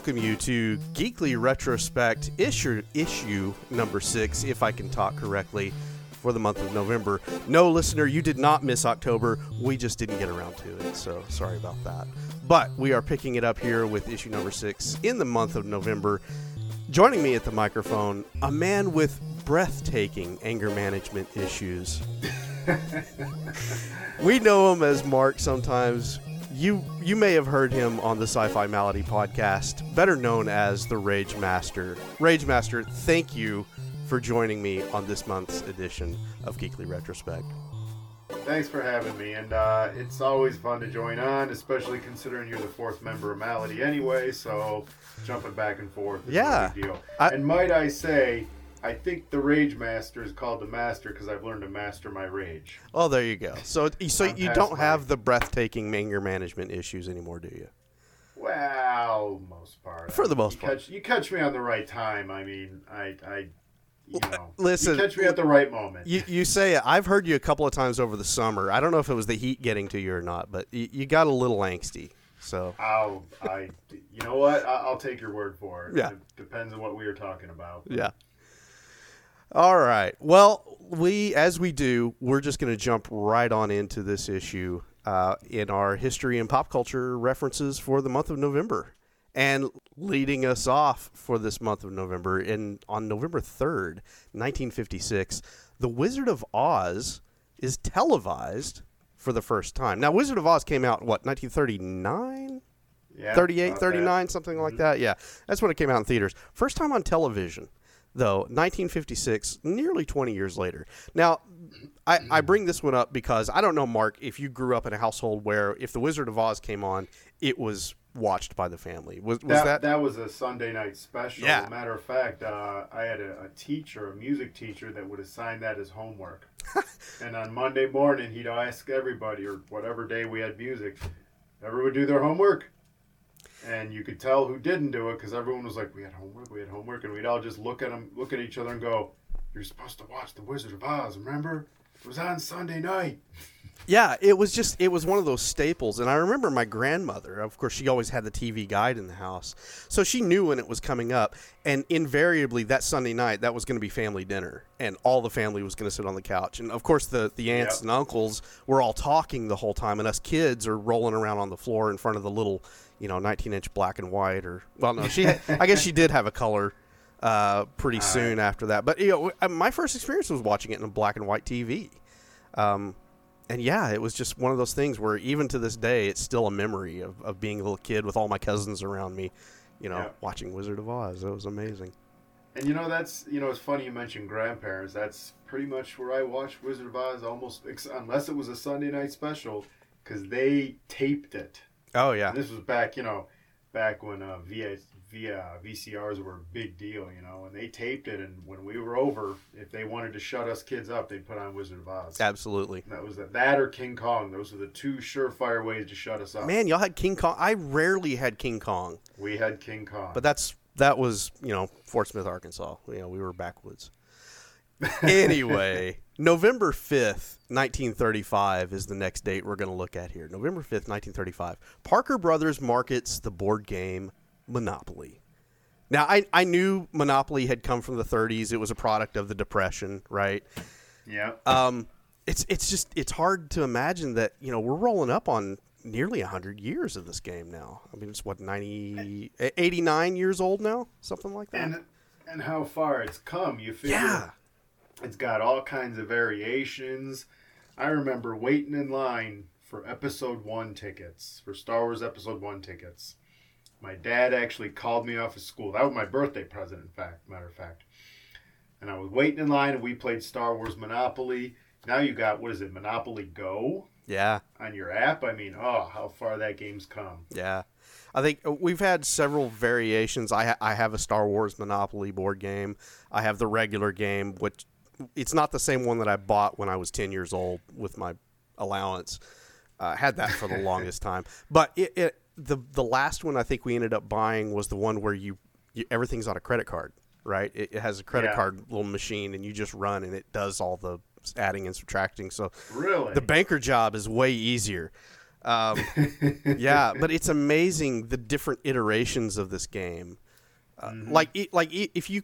welcome you to Geekly Retrospect issue issue number six, if I can talk correctly, for the month of November. No, listener, you did not miss October. We just didn't get around to it, so sorry about that. But we are picking it up here with issue number six in the month of November. Joining me at the microphone, a man with breathtaking anger management issues. we know him as Mark sometimes. You you may have heard him on the Sci-Fi Malady podcast, better known as the Rage Master. Rage Master, thank you for joining me on this month's edition of Geekly Retrospect. Thanks for having me, and uh, it's always fun to join on, especially considering you're the fourth member of Malady anyway. So jumping back and forth is Yeah. no deal. I- and might I say, I think the Rage Master is called the Master because I've learned to master my rage. Oh, there you go. So so I'm you don't have the breathtaking anger management issues anymore, do you? Well, most part. For the most you part. catch, you catch me on the right time. I mean, I, I, you know, listen, you catch me at the right moment. You, you say it. I've heard you a couple of times over the summer. I don't know if it was the heat getting to you or not, but you, you got a little angsty. So I'll, I, you know what? I, I'll take your word for it. Yeah. It depends on what we were talking about. yeah. All right. Well, we as we do, we're just going to jump right on into this issue uh, in our history and pop culture references for the month of November. And leading us off for this month of November, in on November third, nineteen fifty six, The Wizard of Oz is televised for the first time. Now, Wizard of Oz came out what nineteen thirty nine. Yeah, 38, about that. 39, something like that. Yeah, that's when it came out in theaters. First time on television, though, 1956, nearly 20 years later. Now, I, I bring this one up because I don't know, Mark, if you grew up in a household where if The Wizard of Oz came on, it was watched by the family. Was, was that, that? that was a Sunday night special. Yeah. Matter of fact, uh, I had a, a teacher, a music teacher, that would assign that as homework. and on Monday morning, he'd ask everybody, or whatever day we had music, everyone do their homework. And you could tell who didn't do it because everyone was like, "We had homework, we had homework," and we'd all just look at them, look at each other, and go, "You're supposed to watch The Wizard of Oz, remember? It was on Sunday night." Yeah, it was just it was one of those staples, and I remember my grandmother. Of course, she always had the TV guide in the house, so she knew when it was coming up. And invariably, that Sunday night, that was going to be family dinner, and all the family was going to sit on the couch. And of course, the the aunts Yep. and uncles were all talking the whole time, and us kids are rolling around on the floor in front of the little, you know, 19 inch black and white. Or well, no, she had, I guess she did have a color. Uh, pretty soon after that, but you know, my first experience was watching it in a black and white TV. Um, and yeah, it was just one of those things where even to this day, it's still a memory of, of being a little kid with all my cousins around me, you know, Yeah. watching Wizard of Oz. It was amazing. And you know that's you know it's funny you mentioned grandparents. That's pretty much where I watched Wizard of Oz almost unless it was a Sunday night special because they taped it. Oh yeah, this was back you know back when uh, VA, via VCRs were a big deal. You know, and they taped it. And when we were over, if they wanted to shut us kids up, they'd put on Wizard of Oz. absolutely. And that was that, that or King Kong. Those are the two surefire ways to shut us up. Man, y'all had King Kong. I rarely had King Kong, We had King Kong. but that's that was you know Fort Smith, Arkansas. You know, we were backwoods. Anyway, November 5th, 1935 is the next date we're going to look at here. November 5th, 1935. Parker Brothers markets the board game Monopoly. Now, I, I knew Monopoly had come from the 30s. It was a product of the Depression, right? yeah. Um, it's it's just it's hard to imagine that you know we're rolling up on nearly 100 years of this game now. I mean, it's what 90 89 years old now, something like that. and and how far it's come. You figure yeah. It's got all kinds of variations. I remember waiting in line for episode one tickets, for Star Wars episode one tickets. My dad actually called me off of school. That was my birthday present, in fact, matter of fact. And I was waiting in line and we played Star Wars Monopoly. Now you got, what is it, Monopoly Go Yeah. on your app? I mean, oh, how far that game's come. Yeah. I think uh, we've had several variations. I, ha- I have a Star Wars Monopoly board game. I have the regular game, which it's not the same one that I bought when I was 10 years old with my allowance. I had that for the longest time. But it, it, the, the last one I think we ended up buying was the one where you, you everything's on a credit card, right? It, it has a credit Yeah. card little machine and you just run and it does all the adding and subtracting. So Really? the banker job is way easier. Um, yeah, but it's amazing the different iterations of this game. Uh, Like, i- like i- if you,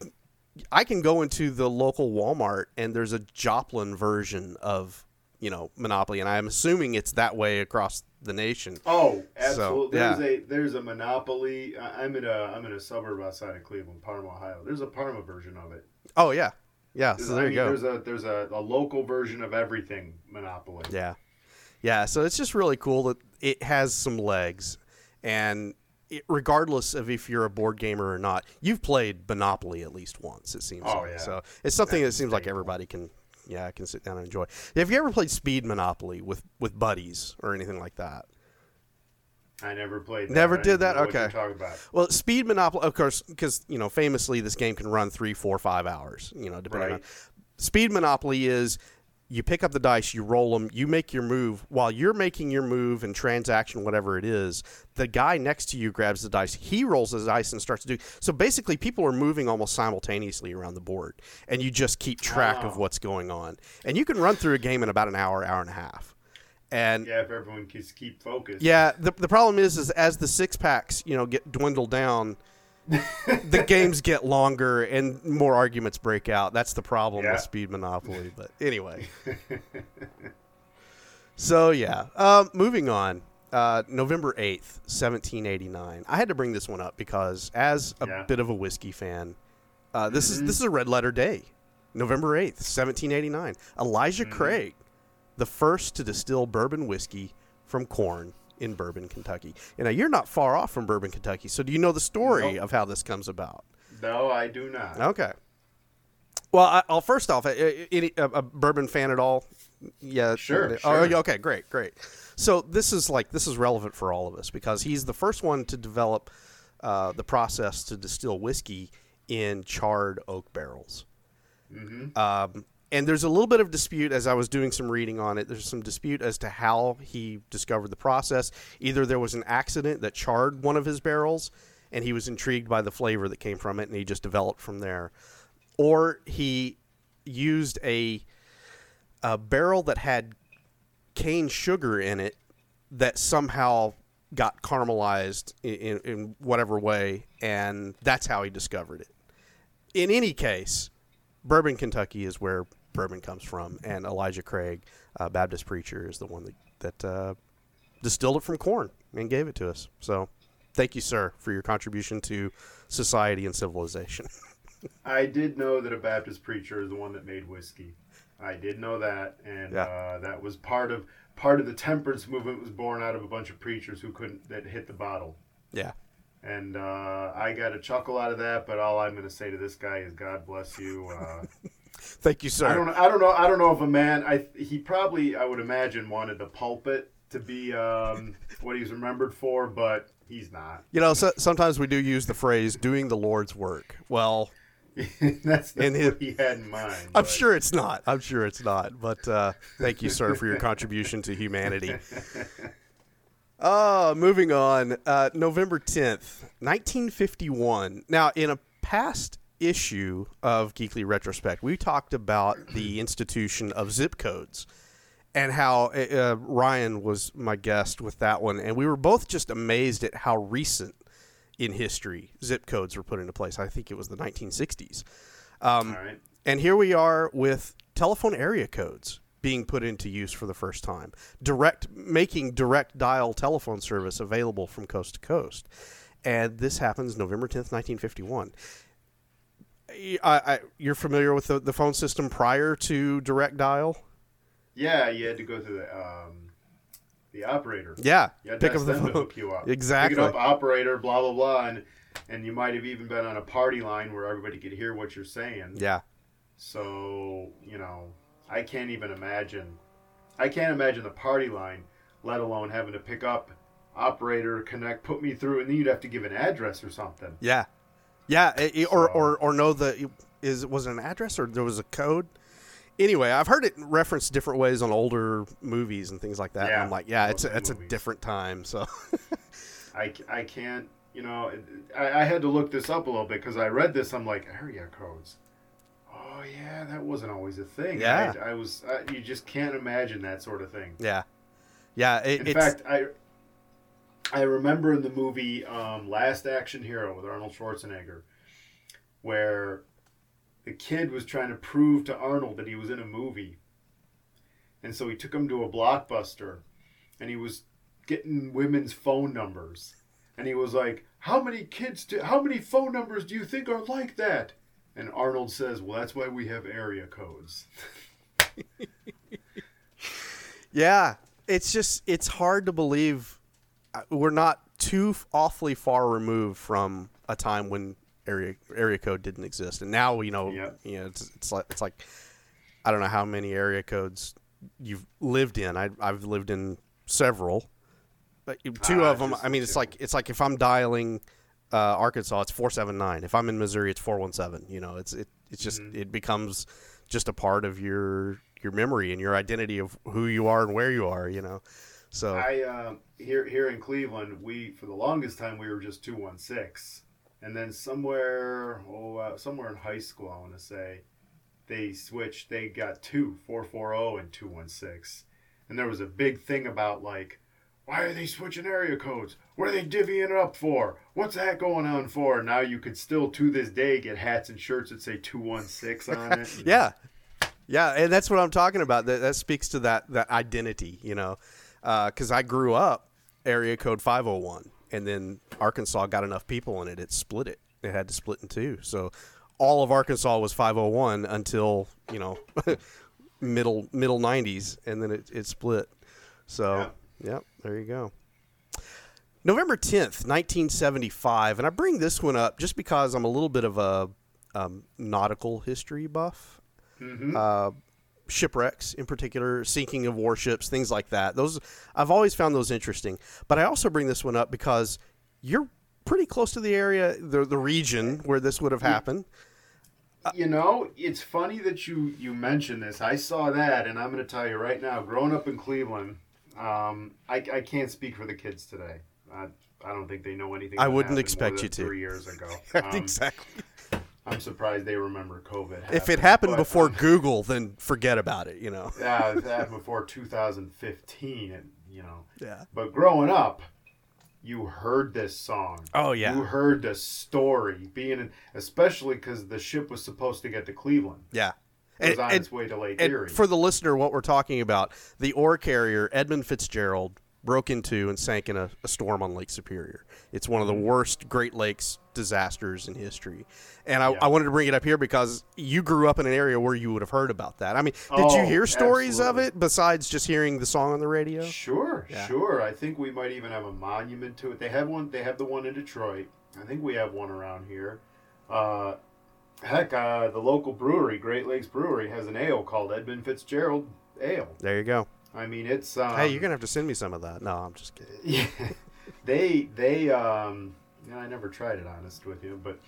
I can go into the local Walmart and there's a Joplin version of you know Monopoly, and I'm assuming it's that way across the nation. Oh, So, absolutely. yeah. there's a there's a Monopoly. I'm in a I'm in a suburb outside of Cleveland, Parma, Ohio. There's a Parma version of it. Oh yeah, yeah. There's- So there I you go. There's a there's a, a local version of everything Monopoly. Yeah. Yeah. So it's just really cool that it has some legs. And it, regardless of if you're a board gamer or not, you've played Monopoly at least once, it seems Oh, like. yeah. So it's something that seems like everybody can, yeah, can sit down and enjoy. Have you ever played Speed Monopoly with, with buddies or anything like that? I never played. That. Never did that? know what you're Okay. talking about. Well, Speed Monopoly, of course, because, you know, famously this game can run three, four, five hours, you know, depending Right. on. Speed Monopoly is you pick up the dice, you roll them, you make your move. While you're making your move and transaction, whatever it is, the guy next to you grabs the dice. He rolls his dice and starts to do. So basically, people are moving almost simultaneously around the board, and you just keep track of what's going on. And you can run through a game in about an hour, hour and a half. And Yeah, if everyone can keep focused. yeah, the, the problem is, is as the six packs, you know, get dwindled down, the games get longer and more arguments break out. That's the problem Yeah. with Speed Monopoly. But anyway, so yeah, um, moving on. Uh, November eighth, seventeen eighty nine. I had to bring this one up because, as a Yeah. bit of a whiskey fan, uh, this is this is a red letter day. November eighth, seventeen eighty nine. Elijah Craig, the first to distill bourbon whiskey from corn in Bourbon, Kentucky. And now you're not far off from Bourbon, Kentucky, so do you know the story Nope. of how this comes about? No, I do not. Okay. Well, I, I'll first off, a, any, a, a bourbon fan at all? Yeah. Sure, Oh, sure. yeah, okay, great, great. So this is like this is relevant for all of us because he's the first one to develop uh, the process to distill whiskey in charred oak barrels. Mm-hmm. Um, and there's a little bit of dispute as I was doing some reading on it. There's some dispute as to how he discovered the process. Either there was an accident that charred one of his barrels, and he was intrigued by the flavor that came from it, and he just developed from there, or he used a a barrel that had cane sugar in it that somehow got caramelized in, in, in whatever way, and that's how he discovered it. In any case, Bourbon, Kentucky is where bourbon comes from, and Elijah Craig, uh, Baptist preacher, is the one that that uh, distilled it from corn and gave it to us. So, thank you, sir, for your contribution to society and civilization. I did know that a Baptist preacher is the one that made whiskey. I did know that, and Yeah. uh, that was part of part of the temperance movement was born out of a bunch of preachers who couldn't that hit the bottle. yeah, And uh, I got a chuckle out of that, but all I'm going to say to this guy is, God bless you. Uh, thank you, sir. I don't, I don't know, I don't know if a man, I he probably, I would imagine, wanted the pulpit to be um, what he's remembered for, but he's not. You know, so, sometimes we do use the phrase "doing the Lord's work." Well, That's not his- what he had in mind. I'm but- sure it's not. I'm sure it's not. But uh, thank you, sir, for your contribution to humanity. Uh, moving on. Uh, November 10th, 1951. Now, in a past issue of Geekly Retrospect, we talked about the institution of zip codes and how uh, Ryan was my guest with that one. And we were both just amazed at how recent in history zip codes were put into place. I think it was the 1960s. Um, right. and here we are with telephone area codes being put into use for the first time. Direct making direct dial telephone service available from coast to coast. And this happens November 10th, 1951. I, I, you're familiar with the, the phone system prior to direct dial? Yeah, you had to go through the um, the operator. Yeah. You had Pick up the phone. hook you up. Exactly. Pick it up, operator, blah blah blah, and and you might have even been on a party line where everybody could hear what you're saying. Yeah. So you know, I can't even imagine. I can't imagine the party line, let alone having to pick up operator, connect, put me through, and then you'd have to give an address or something. Yeah. Yeah. i- i- or, or, or know the is was it an address or there was a code? Anyway, I've heard it referenced different ways on older movies and things like that. Yeah, I'm like, yeah, it's a, it's a different time. So I, I can't, you know, I, I had to look this up a little bit because I read this. I'm like, area codes. Oh yeah, that wasn't always a thing. Yeah. I, I was. I, you just can't imagine that sort of thing. yeah, Yeah, it, In it's fact, I I remember in the movie um, Last Action Hero with Arnold Schwarzenegger, where the kid was trying to prove to Arnold that he was in a movie, and so he took him to a blockbuster, and he was getting women's phone numbers, and he was like, "How many kids? Do, how many phone numbers do you think are like that?" And Arnold says, "Well, that's why we have area codes." yeah, it's just it's hard to believe we're not too awfully far removed from a time when area area code didn't exist, and now you know, Yeah. you know, it's, it's like it's like I don't know how many area codes you've lived in. I, I've lived in several. But two Ah, of them. I mean, it's two. like it's like if I'm dialing uh, Arkansas, it's four seven nine. If I'm in Missouri, it's four one seven. You know, it's it it's just Mhm. it becomes just a part of your your memory and your identity of who you are and where you are. You know, so I uh, here here in Cleveland, we for the longest time we were just two one six, and then somewhere oh uh, somewhere in high school I want to say, they switched. They got two four four zero and two one six, and there was a big thing about like. Why are they switching area codes? What are they divvying it up for? What's that going on for? Now you could still to this day get hats and shirts that say 216 on it. yeah, yeah, and that's what I'm talking about. That that speaks to that that identity. You know, because I grew up area code 501, and then Arkansas got enough people in it, it split it. It had to split in two. So all of Arkansas was 501 until you know middle middle 90s, and then it, it split. So yep, there you go. November 10th, 1975. And I bring this one up just because I'm a little bit of a um, nautical history buff. Mhm. Uh, shipwrecks, in particular, sinking of warships, things like that. Those I've always found those interesting. But I also bring this one up because you're pretty close to the area, the, the region where this would have happened. You know, it's funny that you you mentioned this. I saw that, and I'm going to tell you right now. Growing up in Cleveland, um, I, I can't speak for the kids today. I, I don't think they know anything. I wouldn't expect you to. Three years ago, um, exactly. I'm surprised they remember COVID. If it happened, happened but, before um, Google, then forget about it. You know. yeah, if it happened before 2015, and you know. Yeah. But growing up, you heard this song. Oh yeah. You heard the story, being in, especially because the ship was supposed to get to Cleveland. Yeah. It was And- on and- its way to Lake Erie. for the listener, what we're talking about, the ore carrier Edmund Fitzgerald broke into and sank in a, a storm on Lake Superior. It's one of the worst Great Lakes disasters in history. And I, Yeah. I wanted to bring it up here because you grew up in an area where you would have heard about that. I mean, did you Oh, hear stories of it besides just hearing the song on the radio? Sure, Yeah. sure. I think we might even have a monument to it. They have one. They have the one in Detroit. I think we have one around here. Uh, heck, uh, the local brewery, Great Lakes Brewery, has an ale called Edmund Fitzgerald Ale. There you go. I mean, it's um, hey, you're going to have to send me some of that. No, I'm just kidding. Yeah, they they um. You know, I never tried it, honest with you, but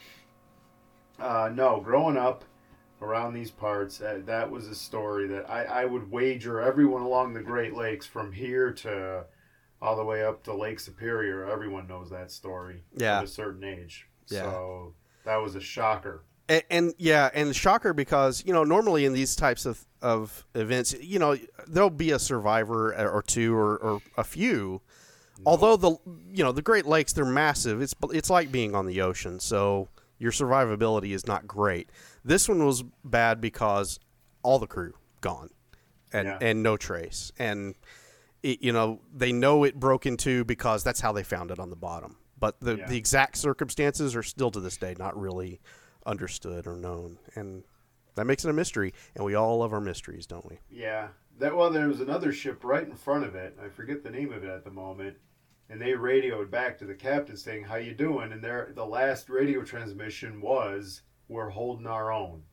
uh, no. Growing up around these parts, uh, that was a story that I, I would wager everyone along the Great Lakes, from here to all the way up to Lake Superior, everyone knows that story. Yeah. At a certain age. Yeah. So that was a shocker. And, and yeah, and shocker because you know normally in these types of, of events, you know there'll be a survivor uh, or two or, or a few. Although the you know the Great Lakes they're massive, it's it's like being on the ocean, so your survivability is not great. This one was bad because all the crew gone, and Yeah. and no trace, and it, you know they know it broke into because that's how they found it on the bottom. But the Yeah. the exact circumstances are still to this day not really understood or known, and that makes it a mystery. And we all love our mysteries, don't we? Yeah. That well, there was another ship right in front of it. I forget the name of it at the moment. And they radioed back to the captain saying, "How you doing?" And their the last radio transmission was, "We're holding our own."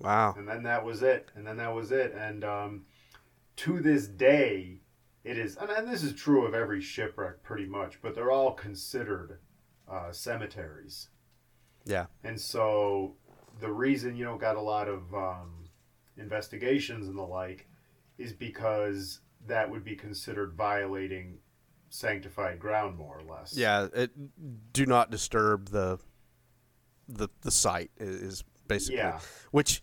Wow. And then that was it. And then that was it. And um, to this day, it is. And, and this is true of every shipwreck, pretty much. But they're all considered uh, cemeteries. Yeah. And so the reason you don't got a lot of um, investigations and the like is because that would be considered violating sanctified ground, more or less. Yeah, it, do not disturb the the the site is basically Yeah. which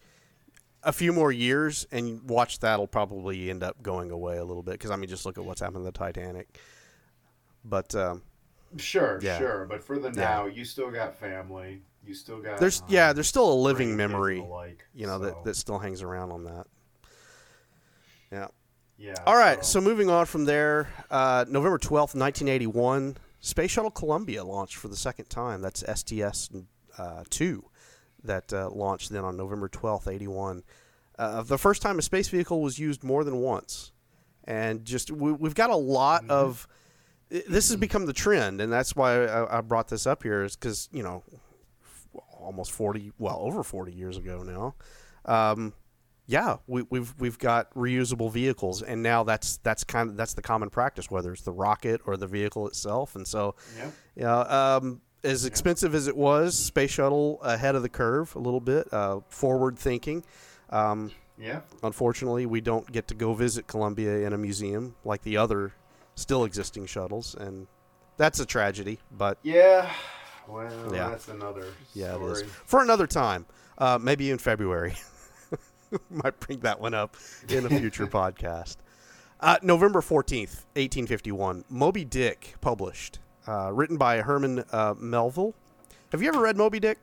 a few more years, and watch that'll probably end up going away a little bit. Because I mean, just look at what's happened to the Titanic. But um, Sure, Yeah. sure. But for the Yeah. now, you still got family. You still got. there's um, yeah, there's still a living memory, the like, you know, so, that that still hangs around on that. Yeah. Yeah. All right, so moving on from there, uh, November 12th, 1981, Space Shuttle Columbia launched for the second time. That's STS uh, 2 that uh, launched then on November 12th, 81. Uh, the first time a space vehicle was used more than once. And just, we, we've got a lot Mm-hmm. of. This has become the trend, and that's why I, I brought this up here, is because, you know, almost 40, well, over 40 years ago now. Um, yeah, we, we've we've got reusable vehicles, and now that's that's kind of that's the common practice, whether it's the rocket or the vehicle itself. And so, yeah, um, as expensive as it was, space shuttle ahead of the curve a little bit, uh, forward thinking. Um, Yeah. unfortunately, we don't get to go visit Columbia in a museum like the other still existing shuttles, and that's a tragedy. But Yeah. Well, Yeah. that's another yeah, story. it is for another time, uh, maybe in February. Might bring that one up in a future podcast. Uh, November 14th, 1851, Moby Dick published, uh, written by Herman uh, Melville. Have you ever read Moby Dick?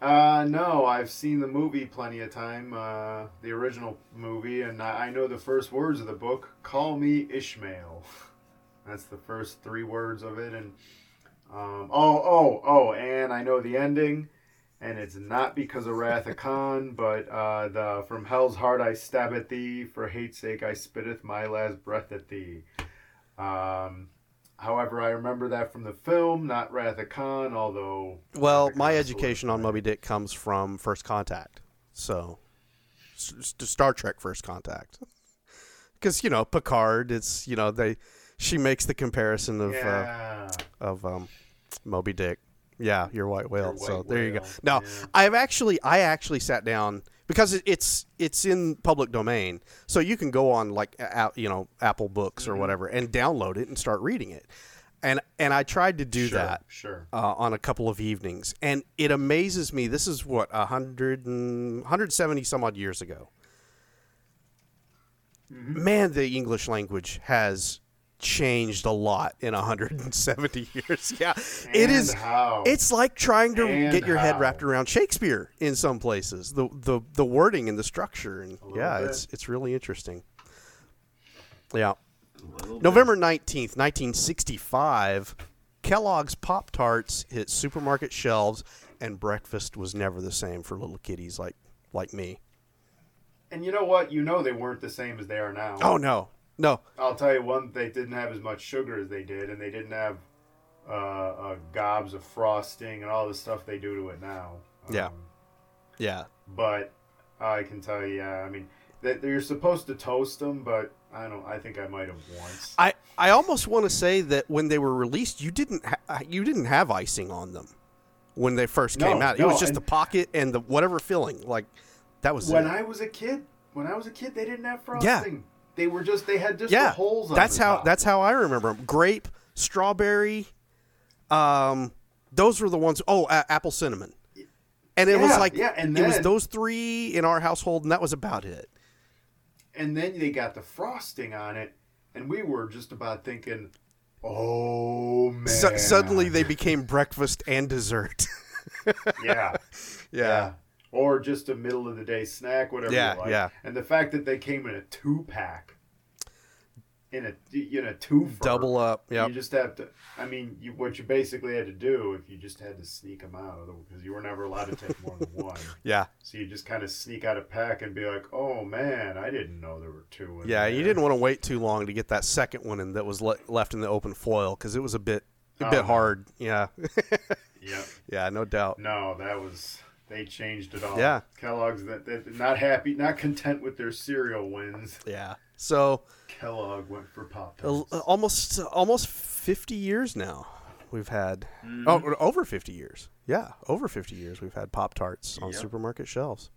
Uh, no, I've seen the movie plenty of time, uh, the original movie, and I, I know the first words of the book. Call me Ishmael. That's the first three words of it, and um, oh, oh, oh, and I know the ending, and it's not because of Wrath of Khan, but uh, the from Hell's heart I stab at thee, for hate's sake I spitteth my last breath at thee. Um, however, I remember that from the film, not Wrath of Khan, although. Well, my Khan's sort of education on. Moby Dick comes from First Contact. So, Star Trek First Contact. Because, you know, Picard, it's, you know, they she makes the comparison of uh, Yeah. Of um, Moby Dick. Yeah, your white whale. Your so white there you go. Now, yeah. I've actually I actually sat down because it's it's in public domain, so you can go on like you know Apple Books Mm-hmm. or whatever and download it and start reading it. And and I tried to do sure, that Sure. uh, on a couple of evenings, and it amazes me. This is what a hundred and 170 some odd years ago. Mm-hmm. Man, the English language has changed a lot in 170 years. Yeah, it And is. how? It's like trying to And get your head wrapped around Shakespeare in some places. The the the wording and the structure, and yeah, bit. it's it's really interesting. Yeah. November 19th, 1965, Kellogg's Pop Tarts hit supermarket shelves, and breakfast was never the same for little kiddies like like me. And you know what? You know they weren't the same as they are now. Oh no, no, I'll tell you one. They didn't have as much sugar as they did, and they didn't have uh, uh, gobs of frosting and all the stuff they do to it now. Yeah. Um, yeah, But I can tell you, yeah. I mean, that you're supposed to toast them, but I don't. I think I might have once. I I almost want to say that when they were released, you didn't ha- you didn't have icing on them when they first No, came out. It no, was just the pocket and the whatever filling. Like that was when it. I was a kid, when I was a kid, they didn't have frosting. They were just. They had just yeah, the holes. on that's how top. that's how I remember them. Grape, strawberry, um, those were the ones. Oh, a- apple cinnamon, and it was like yeah, and it was then- those three in our household, and that was about it. and then they got the frosting on it, and we were just about thinking, "Oh man!" Su- suddenly, they became breakfast and dessert. yeah, yeah. Or just a middle of the day snack, whatever. Yeah, you like. yeah. And the fact that they came in a two pack, in a in a two double up. Yeah, You just have to. I mean, you, what you basically had to do if you just had to sneak them out because you were never allowed to take more than one. Yeah, So you just kind of sneak out a pack and be like, "Oh man, I didn't know there were two." In yeah. there. You didn't want to wait too long to get that second one in that was le- left in the open foil because it was a bit a Oh, bit hard. Yeah, Yep. yeah, no doubt. No, that was they changed it all. Yeah. Kellogg's that that not happy, not content with their cereal wins. Yeah. So Kellogg went for Pop uh, Tarts. almost almost 50 years now we've had Mm-hmm. oh over 50 years yeah over 50 years we've had pop tarts on Yep. supermarket shelves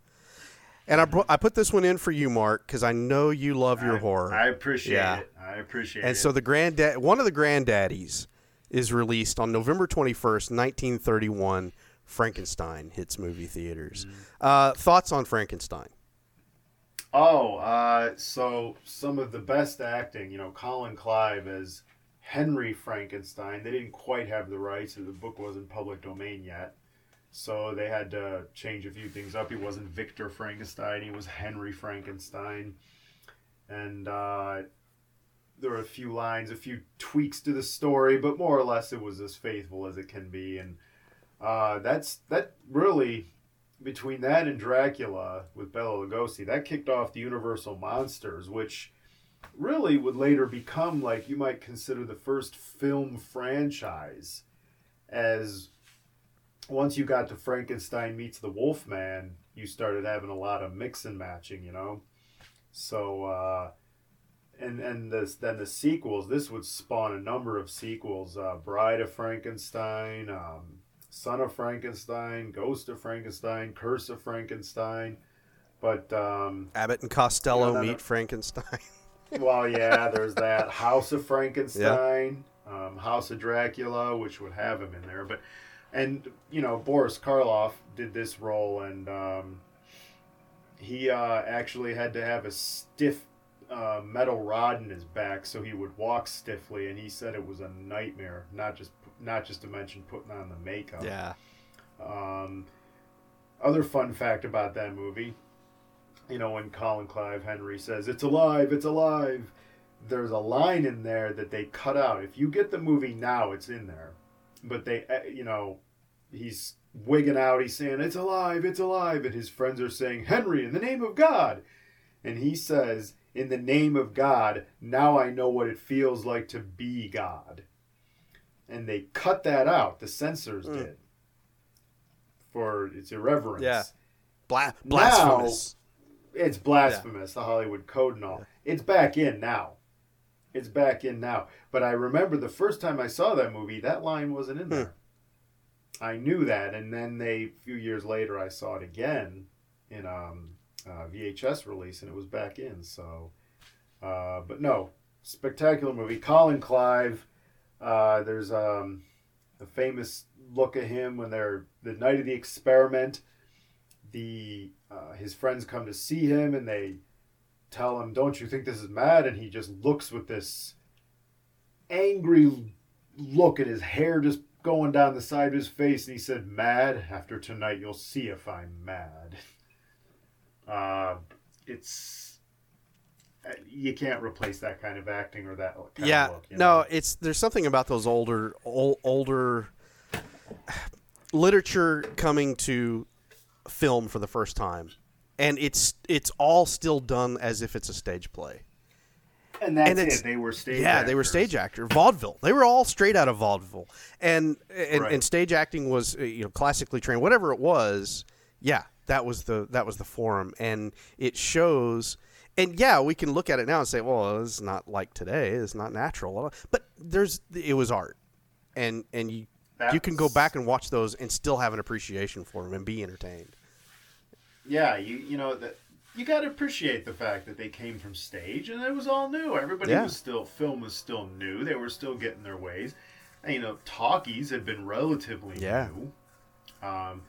and I, bro- I put this one in for you mark because i know you love your I, horror I appreciate Yeah. it. I appreciate and it. And so the granddad one of the granddaddies is released on november 21st 1931 frankenstein hits movie theaters Mm. uh, thoughts on frankenstein Oh, uh, so some of the best acting, you know, Colin Clive as Henry Frankenstein. They didn't quite have the rights, and the book wasn't public domain yet. So they had to change a few things up. He wasn't Victor Frankenstein, he was Henry Frankenstein. And uh, there were a few lines, a few tweaks to the story, but more or less it was as faithful as it can be. And uh, that's that really between that and Dracula with Bela Lugosi, that kicked off the Universal Monsters, which really would later become like you might consider the first film franchise. As once you got to Frankenstein meets the Wolfman, you started having a lot of mix and matching, you know. So uh, and and this then the sequels. This would spawn a number of sequels. Uh, Bride of Frankenstein. Um, Son of Frankenstein, Ghost of Frankenstein, Curse of Frankenstein. But um, Abbott and Costello meet Frankenstein. well, yeah, there's that House of Frankenstein, yeah. um, House of Dracula, which would have him in there. But and you know Boris Karloff did this role, and um, he uh, actually had to have a stiff uh, metal rod in his back so he would walk stiffly, and he said it was a nightmare, not just not just to mention putting on the makeup. Yeah. Um, other fun fact about that movie, you know, when Colin Clive Henry says, It's alive, it's alive, there's a line in there that they cut out. If you get the movie now, it's in there. But they, eh, you know, he's wigging out, he's saying, It's alive, it's alive. And his friends are saying, Henry, in the name of God. And he says, In the name of God, now I know what it feels like to be God and they cut that out. The censors mm. did for its irreverence. Yeah, Bla- blasphemous. Now, it's blasphemous. Yeah. The Hollywood Code and all. Yeah. It's back in now. It's back in now. But I remember the first time I saw that movie, that line wasn't in hmm. there. I knew that, and then they a few years later I saw it again in um, uh, VHS release, and it was back in. So, uh, but no, spectacular movie. Colin Clive uh, there's um, the famous look at him when they're the night of the experiment. The uh, his friends come to see him and they tell him, "Don't you think this is mad?" And he just looks with this angry look at his hair just going down the side of his face, and he said, "Mad. After tonight, you'll see if I'm mad." Uh, it's you can't replace that kind of acting or that kind yeah, of look. You know? no, it's there's something about those older old, older literature coming to film for the first time, and it's it's all still done as if it's a stage play. And that's and it. They were stage. Yeah, actors. they were stage actor vaudeville. They were all straight out of vaudeville, and and, right. and stage acting was uh, you know classically trained. Whatever it was, yeah, that was the that was the form, and it shows and yeah, we can look at it now and say, well, it's not like today. It's not natural. But there's it was art, and and you That's... you can go back and watch those and still have an appreciation for them and be entertained. Yeah, you you know that you got to appreciate the fact that they came from stage and it was all new. Everybody yeah. was still film was still new. They were still getting their ways. And, you know, talkies had been relatively yeah. new. Um,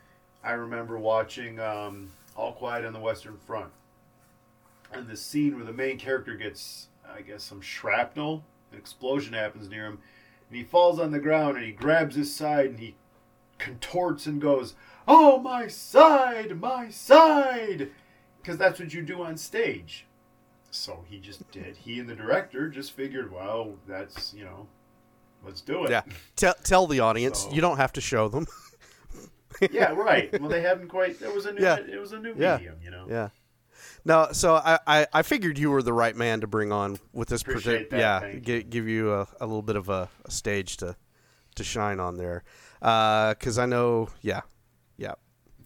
I remember watching um, All Quiet on the Western Front and the scene where the main character gets, I guess, some shrapnel. An explosion happens near him, and he falls on the ground and he grabs his side and he contorts and goes, "Oh my side, my side," because that's what you do on stage. So he just did. He and the director just figured, well, that's you know, let's do it. Yeah. Tell tell the audience. So, you don't have to show them. yeah, right. Well, they haven't quite. It was a new. Yeah. It was a new yeah. medium, you know. Yeah. No, so I, I, I, figured you were the right man to bring on with this project. Yeah, give, give you a, a little bit of a, a stage to to shine on there, because uh, I know, yeah, yeah.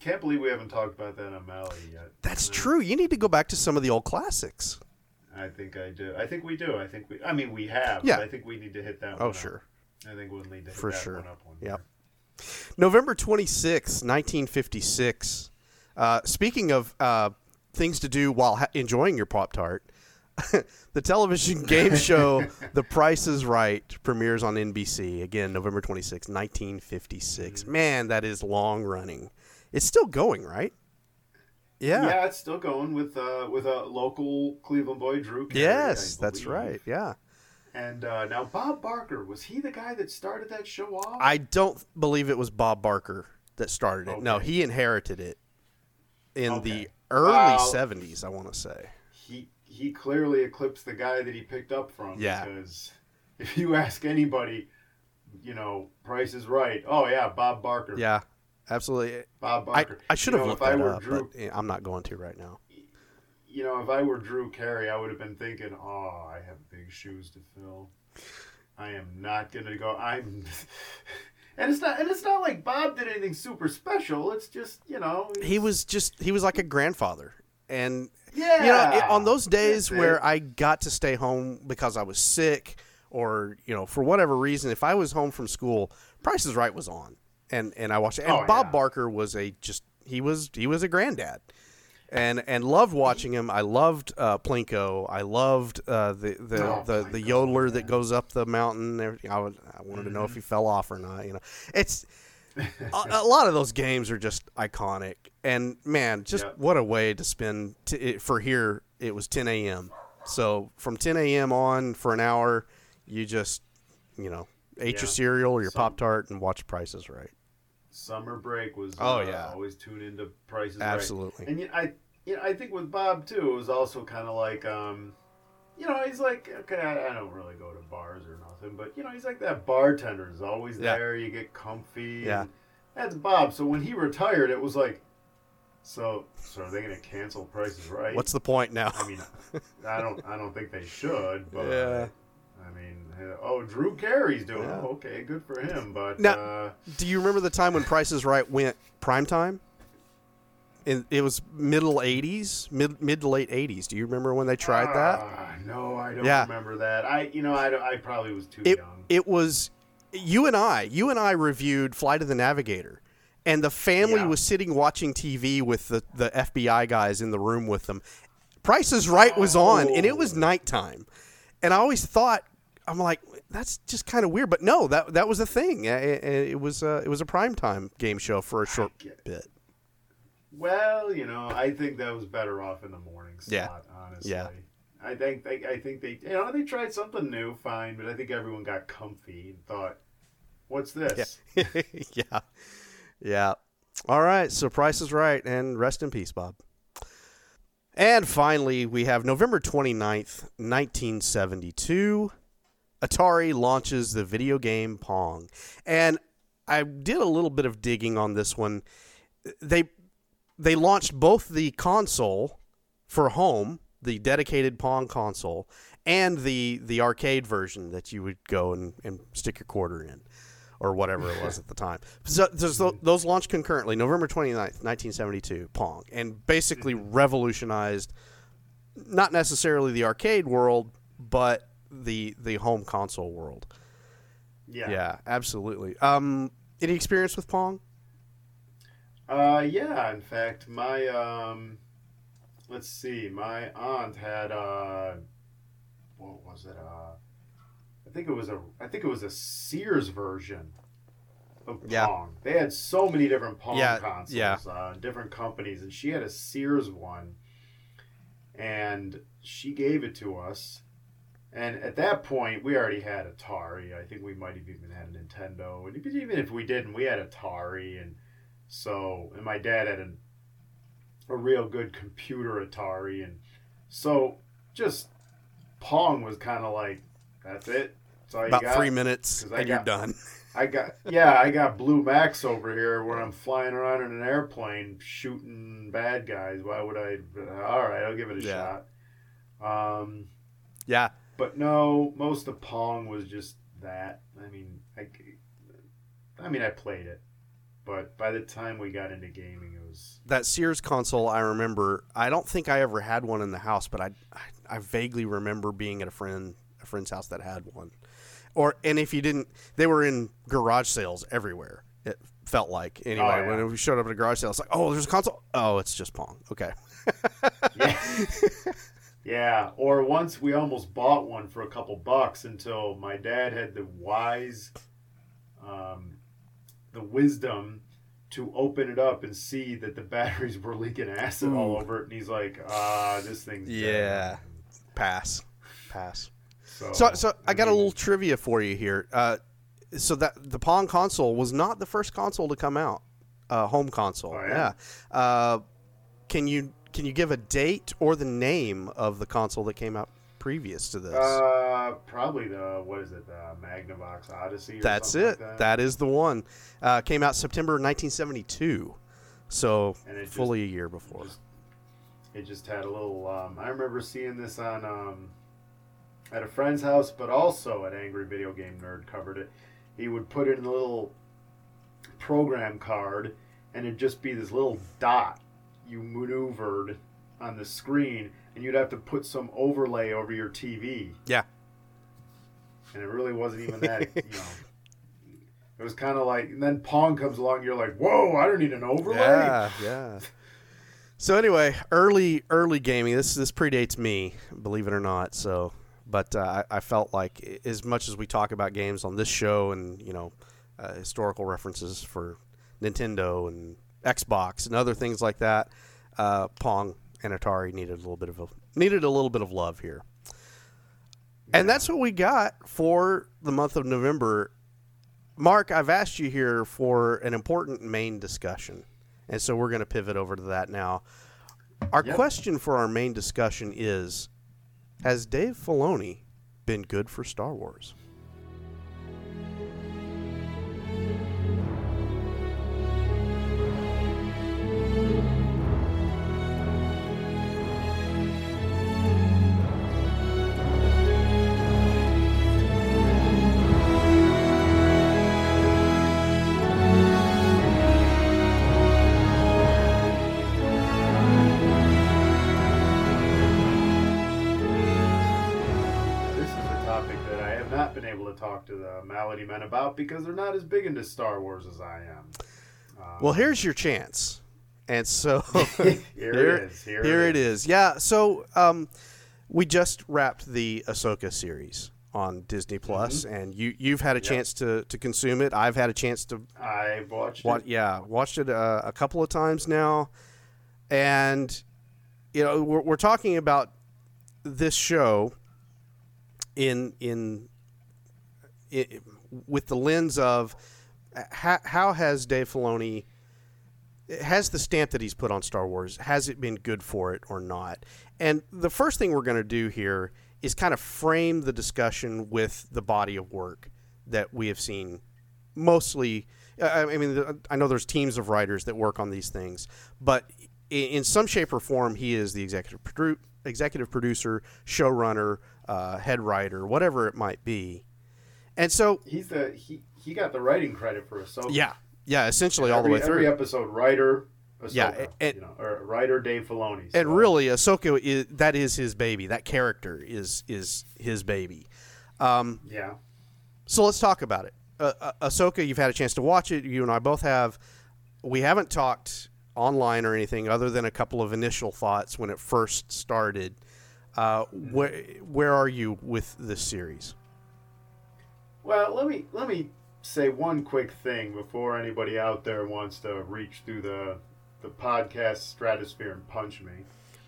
Can't believe we haven't talked about that in Malady yet. That's true. You need to go back to some of the old classics. I think I do. I think we do. I think we. I mean, we have. Yeah. I think we need to hit that. Oh, sure. Up. I think we'll need to for sure. One up one yep. November twenty sixth, nineteen fifty six. Uh, speaking of uh, things to do while ha- enjoying your Pop Tart. the television game show The Price is Right premieres on NBC again November 26, 1956. Mm-hmm. Man, that is long running. It's still going, right? Yeah. Yeah, it's still going with uh, with a local Cleveland boy, Drew. Carey, yes, that's right. Yeah. And uh, now Bob Barker was he the guy that started that show off? I don't believe it was Bob Barker that started it. No, he inherited it in Okay. the early 70s, I want to say. he he clearly eclipsed the guy that he picked up from. Yeah. Because if you ask anybody, you know, Price is right. Oh yeah, Bob Barker. Yeah. Absolutely. Bob I, Barker. I should You have know, looked if I that were up, Drew, but eh, I'm not going to right now. you know, if I were Drew Carey, I would have been thinking, "Oh, I have big shoes to fill. I am not gonna go. I'm." and it's not. And it's not like Bob did anything super special. It's just, you know, He was just he was like a grandfather. And Yeah. you know, it- on those days That's where it. I got to stay home because I was sick or, you know, for whatever reason, if I was home from school, Price is Right was on. And and I watched it. And Oh, Bob yeah. Barker was a just he was he was a granddad. And and loved watching him. I loved uh, Plinko. I loved uh, the the, Oh, the, the yodeler that goes up the mountain. I, would, I wanted to know if he fell off or not. You know, it's a, a lot of those games are just iconic. And man, just Yep. what a way to spend. T- it, for here, it was 10 a.m. So from 10 a.m. on for an hour, you just you know ate Yeah. your cereal or your Some- pop tart and watched Prices Right. Summer break was. Oh, uh, yeah. always tune into Prices Right. Absolutely. And you I, you know, I think with Bob too, it was also kind of like, um, you know, he's like, okay, I, I don't really go to bars or nothing, but you know, he's like that bartender is always Yeah. there. You get comfy. Yeah. That's Bob. So when he retired, it was like, so, so are they going to cancel Prices Right? What's the point now? I mean, I don't, I don't think they should, but. Yeah. I mean, uh, oh, Drew Carey's doing Yeah. it. Okay, good for him. But Now- uh, Do you remember the time when Prices Right went prime time? In, it was middle 80s, mid mid to late 80s. Do you remember when they tried that? ah, no, I don't Yeah. remember that. I, you know, I, I probably was too it young. it was you and I. You and I reviewed Flight of the Navigator, and the family Yeah. was sitting watching TV with the the FBI guys in the room with them. Price is Right was on, and it was Oh. nighttime, and I always thought I'm like that's just kind of weird, but no, that that was a thing. It, it was uh, it was a primetime game show for a short bit. Well, you know, I think that was better off in the morning slot. Yeah. Honestly. Yeah. I think they, I think they, you know, they tried something new, fine, but I think everyone got comfy and thought, "What's this?" yeah, yeah. All right, so Price is Right, and rest in peace, Bob. And finally, we have November 29th, 1972. Atari launches the video game Pong. And I did a little bit of digging on this one. They they launched both the console for home, the dedicated Pong console, and the the arcade version that you would go and, and stick your quarter in or whatever it was at the time. So, so those launched concurrently, November 29th, 1972, Pong, and basically mm-hmm. revolutionized not necessarily the arcade world, but the the home console world. Yeah. Yeah, absolutely. Um, any experience with Pong? Uh, yeah. In fact, my um, let's see, my aunt had uh, what was it? Uh, I think it was a, I think it was a Sears version of Yeah. Pong. They had so many different Pong Yeah, consoles, yeah. uh, different companies, and she had a Sears one, and she gave it to us. And at that point, we already had Atari. I think we might have even had a Nintendo. And even if we didn't, we had Atari. And so, and my dad had an, a real good computer Atari. And so, just Pong was kind of like, that's it. That's all About got. three minutes, and you're done. I got yeah, I got Blue Max over here where I'm flying around in an airplane shooting bad guys. Why would I? All right, I'll give it a Yeah. shot. Um, Yeah, but no, most of Pong was just that. I mean, I, I mean, I played it, but by the time we got into gaming, it was that Sears console, I remember. I don't think I ever had one in the house, but I, I, I vaguely remember being at a friend, a friend's house that had one. Or and if you didn't, they were in garage sales everywhere. It felt like anyway. Oh, yeah. When we showed up at a garage sale, it's like, oh, there's a console. Oh, it's just Pong. Okay. yeah. yeah. Or once we almost bought one for a couple bucks until my dad had the wise, um, the wisdom to open it up and see that the batteries were leaking acid all over it, and he's like, "Ah, this thing's dead." Yeah. Pass. Pass. So, So, so I got a little trivia for you here. Uh, so that the Pong console was not the first console to come out, uh, home console. Oh, yeah? Uh, can you can you give a date or the name of the console that came out previous to this? Uh, probably the what is it, the Magnavox Odyssey? Or That's it. Like that. that is the one. Uh, came out September 1972, so it just- fully a year before. just- it just had a little. Um, I remember seeing this on um, at a friend's house, but also an Angry Video Game Nerd covered it. He would put in a little program card, and it'd just be this little dot you maneuvered on the screen, and you'd have to put some overlay over your TV. Yeah. And it really wasn't even that, you know. It was kind of like, and then Pong comes along, you're like, whoa, I don't need an overlay. Yeah, yeah. So anyway, early early gaming. This this predates me, believe it or not. So, but uh, I, I felt like as much as we talk about games on this show and you know uh, historical references for Nintendo and Xbox and other things like that, uh, Pong and Atari needed a little bit of a, needed a little bit of love here. And that's what we got for the month of November. Mark, I've asked you here for an important main discussion. And so we're going to pivot over to that now. Our Yep. question for our main discussion is Has Dave Filoni been good for Star Wars? Malady men about because they're not as big into Star Wars as I am. Um, Well, here's your chance. And so here, here- it is. Here, Here it is. Yeah. So um, we just wrapped the Ahsoka series on Disney Plus, and you you've had a Yep. chance to, to consume it. I've had a chance to I watched What? it. Yeah, watched it uh, a couple of times now, and you know we're, we're talking about this show in in i with the lens of how, how has Dave Filoni has the stamp that he's put on Star Wars has it been good for it or not? And the first thing we're going to do here is kind of frame the discussion with the body of work that we have seen mostly I I mean, I know there's teams of writers that work on these things, but in some shape or form, he is the executive executive producer, showrunner, uh, head writer, whatever it might be. And so, He's the he he got the writing credit for Ahsoka. yeah, yeah, essentially all the way through. Every episode, writer. Ahsoka, Yeah, and- you know, or writer Dave Filoni. and really, Ahsoka is that is his baby. That character is is his baby. Um, yeah, So let's talk about it. Uh, uh, Ahsoka, you've had a chance to watch it. You and I both have. We haven't talked online or anything other than a couple of initial thoughts when it first started. Uh, where where are you with this series? Well, let me let me say one quick thing before anybody out there wants to reach through the the podcast stratosphere and punch me.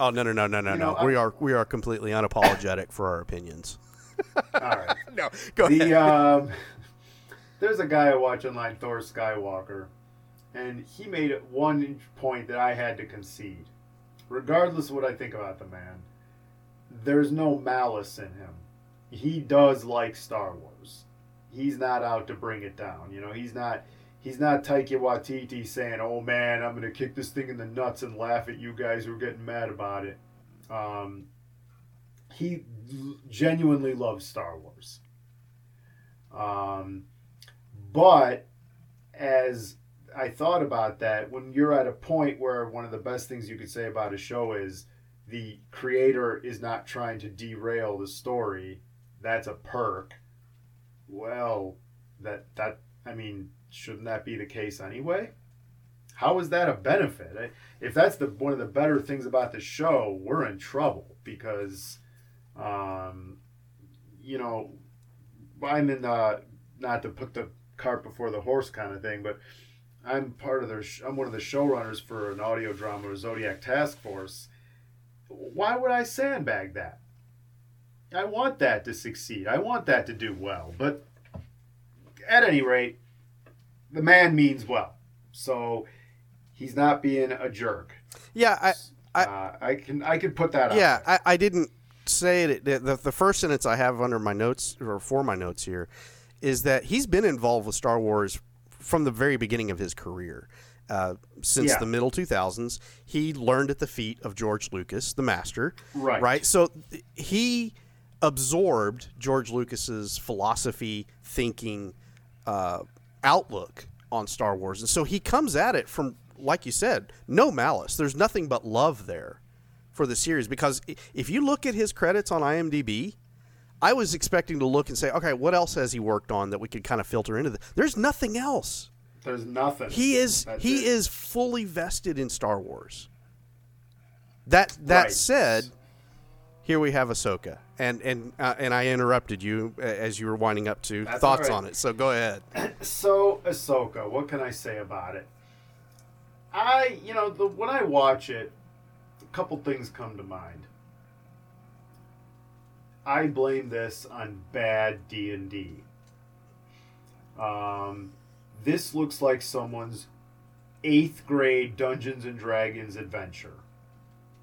Oh no no no no no You no! I- we are we are completely unapologetic for our opinions. All right. No, go the um, there's a guy I watch online, Thor Skywalker, and he made one point that I had to concede. Regardless of what I think about the man, there's no malice in him. He does like Star Wars. He's not out to bring it down. You know, he's not. He's not Taika Waititi saying, "Oh man, I'm gonna kick this thing in the nuts and laugh at you guys who are getting mad about it." Um, he genuinely loves Star Wars. Um, but as I thought about that, when you're at a point where one of the best things you could say about a show is the creator is not trying to derail the story, that's a perk. Well, that that I mean, shouldn't that be the case anyway? How is that a benefit? If that's the one of the better things about the show, we're in trouble because, um, you know, I'm in the not to put the cart before the horse kind of thing, but I'm part of their. I'm one of the showrunners for an audio drama, Zodiac Task Force. Why would I sandbag that? I want that to succeed. I want that to do well. But at any rate, the man means well. So he's not being a jerk. Yeah, I, I, uh, I can I can put that. Yeah, I, I, didn't say it. The, the, the first sentence I have under my notes or for my notes here is that he's been involved with Star Wars from the very beginning of his career. Uh, since yeah. the middle 2000s, he learned at the feet of George Lucas, the master. Right. Right. So he absorbed George Lucas's philosophy, thinking, uh, outlook on Star Wars, and so he comes at it from, like you said, no malice. There's nothing but love there for the series because if you look at his credits on IMDb, I was expecting to look and say, okay, what else has he worked on that we could kind of filter into the There's nothing else. There's nothing. He is That's he it. is fully vested in Star Wars. That that right. said, here we have Ahsoka, and and uh, and I interrupted you as you were winding up to That's thoughts right. on it. So go ahead. So Ahsoka, what can I say about it? I you know the when I watch it, a couple things come to mind. I blame this on bad D and D. Um, this looks like someone's eighth grade Dungeons and Dragons adventure.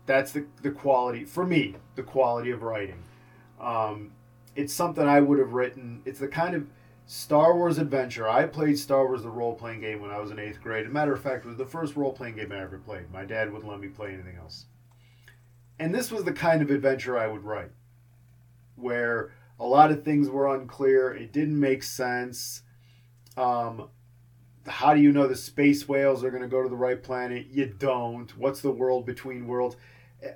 That's the, the quality, for me, the quality of writing. Um, it's something I would have written. It's the kind of Star Wars adventure. I played Star Wars, the role playing game, when I was in eighth grade. As a matter of fact, it was the first role playing game I ever played. My dad wouldn't let me play anything else. And this was the kind of adventure I would write, where a lot of things were unclear. It didn't make sense. Um, how do you know the space whales are going to go to the right planet? You don't. What's the world between worlds?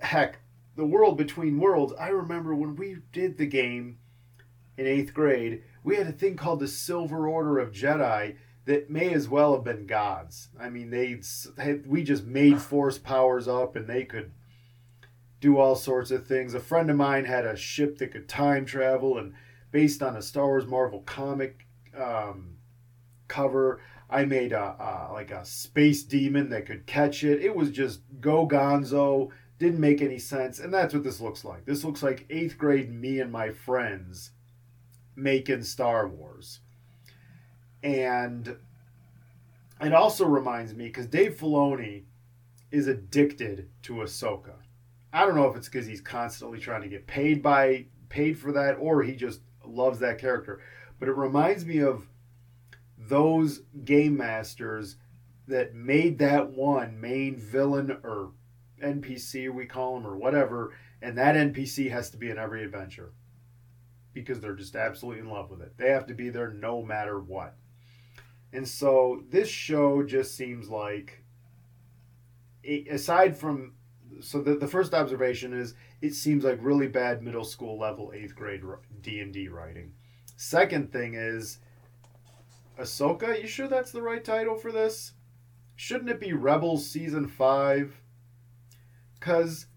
Heck, the world between worlds. I remember when we did the game in eighth grade, we had a thing called the Silver Order of Jedi that may as well have been gods. I mean, they we just made force powers up, and they could do all sorts of things. A friend of mine had a ship that could time travel, and based on a Star Wars Marvel comic um, cover, I made a, a, like a space demon that could catch it. It was just go gonzo, didn't make any sense, and that's what this looks like. This looks like eighth grade me and my friends making Star Wars, and it also reminds me because Dave Filoni is addicted to Ahsoka. I don't know if it's because he's constantly trying to get paid by paid for that, or he just loves that character. But it reminds me of those game masters that made that one main villain or NPC we call them or whatever, and that NPC has to be in every adventure because they're just absolutely in love with it. They have to be there no matter what. And so this show just seems like aside from so the, the first observation is it seems like really bad middle school level 8th grade D&D writing. Second thing is Ahsoka, you sure that's the right title for this? Shouldn't it be Rebels Season 5? Because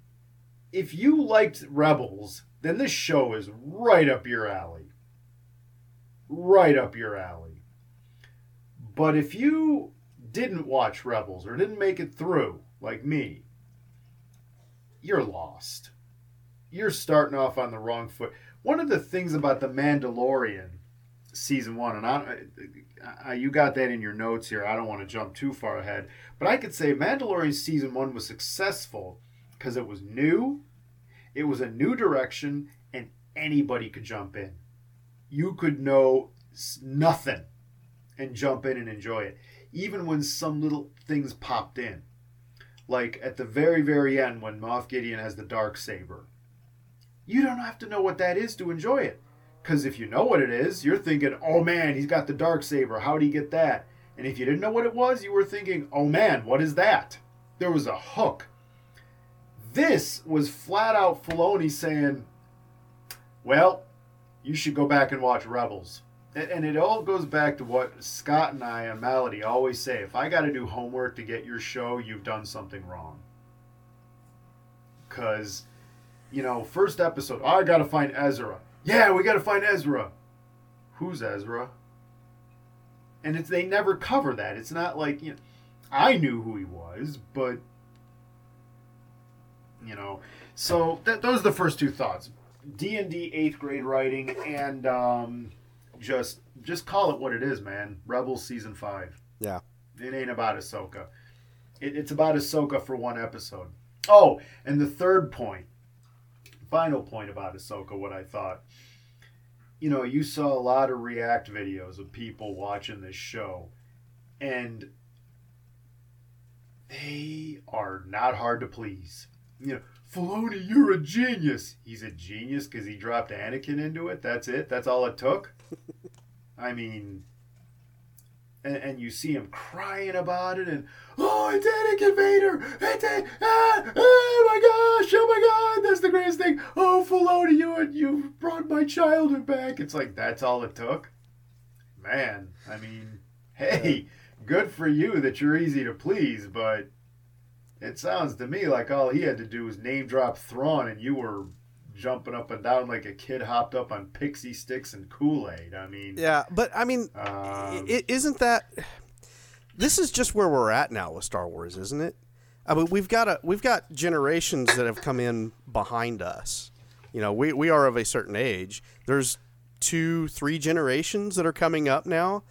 if you liked Rebels, then this show is right up your alley. Right up your alley. But if you didn't watch Rebels or didn't make it through, like me, you're lost. You're starting off on the wrong foot. One of the things about The Mandalorian season one, and I, I, you got that in your notes here. I don't want to jump too far ahead, but I could say Mandalorian season one was successful because it was new, it was a new direction, and anybody could jump in. You could know nothing and jump in and enjoy it, even when some little things popped in. Like at the very, very end when Moff Gideon has the dark saber. You don't have to know what that is to enjoy it because if you know what it is, you're thinking, oh man, he's got the dark saber. How'd he get that? And if you didn't know what it was, you were thinking, oh man, what is that? There was a hook. This was flat out Filoni saying, well, you should go back and watch Rebels. And it all goes back to what Scott and I and Malady always say if I got to do homework to get your show, you've done something wrong. Because, you know, first episode, I got to find Ezra. Yeah, we got to find Ezra. Who's Ezra? and it's they never cover that. It's not like you know, I knew who he was, but you know. So that, those are the first two thoughts: D and D eighth grade writing, and um, just just call it what it is, man. Rebels season five. Yeah. It ain't about Ahsoka. It, it's about Ahsoka for one episode. Oh, and the third point, final point about Ahsoka, what I thought. You know, you saw a lot of react videos of people watching this show, and they are not hard to please. You know, Filoni, you're a genius. He's a genius because he dropped Anakin into it. That's it. That's all it took. I mean, and, and you see him crying about it, and oh, it's Anakin Vader! It's a, ah, oh my gosh! Oh my God! That's the greatest thing! Oh, Filoni, you you brought my childhood back. It's like that's all it took. Man, I mean, hey, good for you that you're easy to please, but it sounds to me like all he had to do was name drop Thrawn, and you were jumping up and down like a kid hopped up on pixie sticks and Kool Aid. I mean, Yeah, but I mean, um, i isn't that? This is just where we're at now with Star Wars, isn't it? I mean, we've got a we've got generations that have come in behind us. You know, we we are of a certain age. There's two, three generations that are coming up now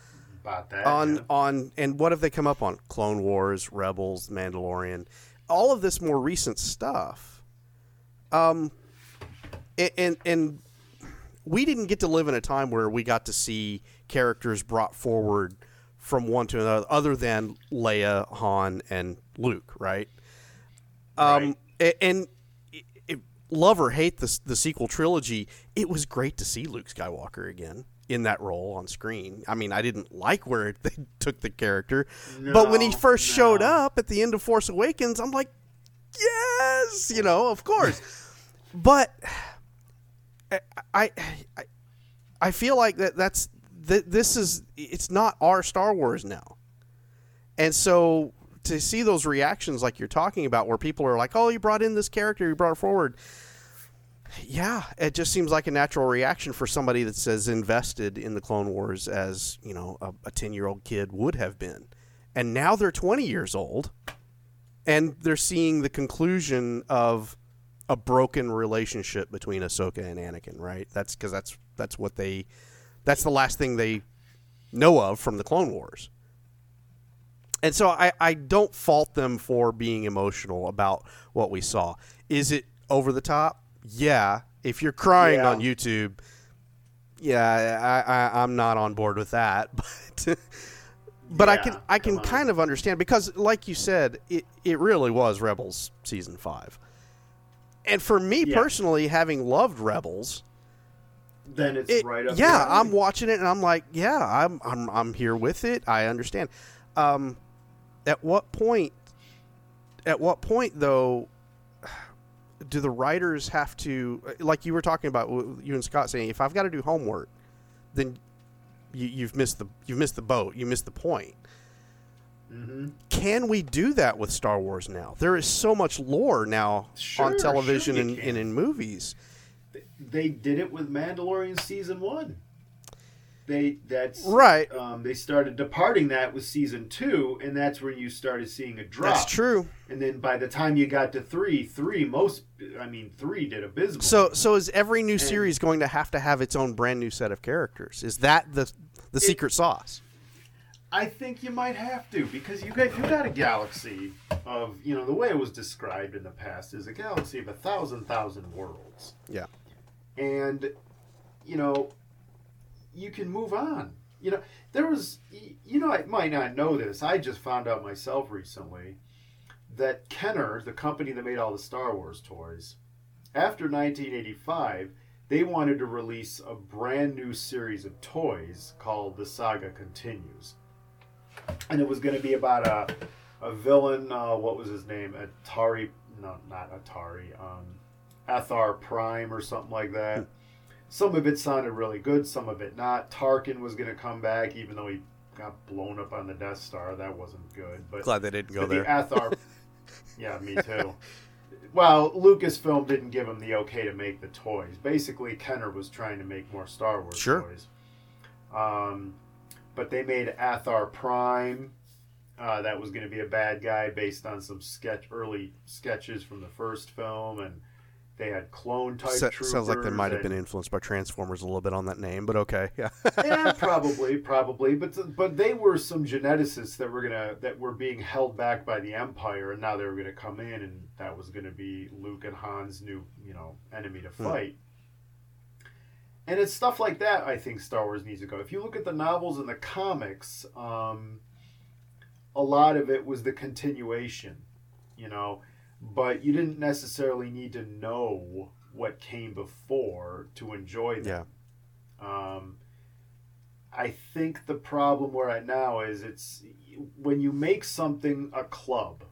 about that. on yeah. on and what have they come up on? Clone Wars, Rebels, Mandalorian, all of this more recent stuff. Um, a- and and we didn't get to live in a time where we got to see characters brought forward from one to another, other than Leia, Han, and Luke, right? Um, a- and love or hate the the sequel trilogy, it was great to see Luke Skywalker again in that role on screen. I mean, I didn't like where they took the character, but when he first no. showed up at the end of Force Awakens, I'm like, yes, you know, of course. but I, I, I- I feel like that that's that this is it's not our Star Wars now, and so to see those reactions like you're talking about, where people are like, "Oh, you brought in this character, you brought it forward." Yeah, it just seems like a natural reaction for somebody that's as invested in the Clone Wars as you know a ten year old kid would have been, and now they're twenty years old, and they're seeing the conclusion of a broken relationship between Ahsoka and Anakin. Right? That's because that's that's what they that's the last thing they know of from the Clone Wars. And so I, I don't fault them for being emotional about what we saw. Is it over the top? Yeah. If you're crying Yeah. on YouTube, yeah, I, I, I'm not on board with that. But but I can I can kind of understand because, like you said, it, it really was Rebels season five. And for me Yeah. personally, having loved Rebels, then it's it- right up. yeah. I'm watching it and I'm like, yeah, I'm I'm I'm here with it. I understand. Um, at what point? At what point though? Do the writers have to, like you were talking about, you and Scott saying, if I've got to do homework, then you, you've missed the you've missed the boat. You missed the point. hmm Can we do that with Star Wars now? There is so much lore now Sure, on television sure and, and in movies. They did it with Mandalorian season one. They that's Right. Um, they started departing that with season two, and that's where you started seeing a drop. That's true. And then by the time you got to three, three most, I mean, three did abysmal. So, so is every new And- series going to have to have its own brand new set of characters? Is that the the secret sauce? I think you might have to because you got you got a galaxy of you know the way it was described in the past is a galaxy of a thousand thousand worlds, Yeah. and you know you can move on. You know there was you know I might not know this. I just found out myself recently that Kenner, the company that made all the Star Wars toys, after 1985, they wanted to release a brand new series of toys called The Saga Continues. And it was going to be about a, a villain, uh, what was his name? Atari, no, not Atari, um, Atha Prime or something like that. Some of it sounded really good, some of it not. Tarkin was going to come back, even though he got blown up on the Death Star. That wasn't good. But Glad they didn't go there. The Atha, yeah, me too. Well, Lucasfilm didn't give him the okay to make the toys. Basically, Kenner was trying to make more Star Wars Sure. toys. Um, but they made Atha Prime. Uh, that was going to be a bad guy based on some sketch early sketches from the first film, and they had clone type. So- troopers sounds like they might have and- been influenced by Transformers a little bit on that name, but okay. Yeah. yeah, probably, probably, but but they were some geneticists that were gonna that were being held back by the Empire, and now they were gonna come in, and that was gonna be Luke and Han's new, you know, enemy to fight. And it's stuff like that I think Star Wars needs to go. If you look at the novels and the comics, um, a lot of it was the continuation, you know, but you didn't necessarily need to know what came before to enjoy them. Yeah. Um, I think the problem we're at now is it's when you make something a club,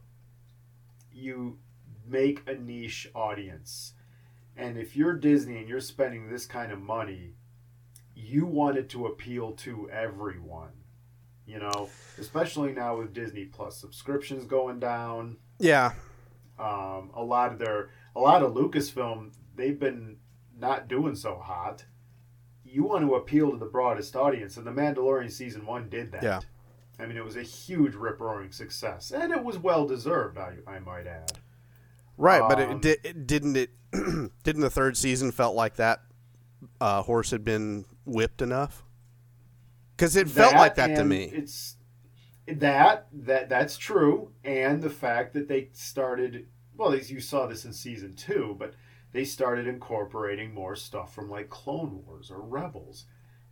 you make a niche audience. And if you're Disney and you're spending this kind of money, you want it to appeal to everyone. You know, especially now with Disney Plus subscriptions going down Yeah. Um, a lot of their a lot of Lucasfilm they've been not doing so hot. You want to appeal to the broadest audience, and The Mandalorian season one did that. Yeah. I mean, it was a huge rip roaring success, and it was well deserved. I, I might add. Right, but Um, it, di- it didn't it didn't the third season felt like that uh, horse had been whipped enough? Because it felt like that to me. It's that that that's true, and the fact that they started. Well, as you saw this in season two, but they started incorporating more stuff from like Clone Wars or Rebels,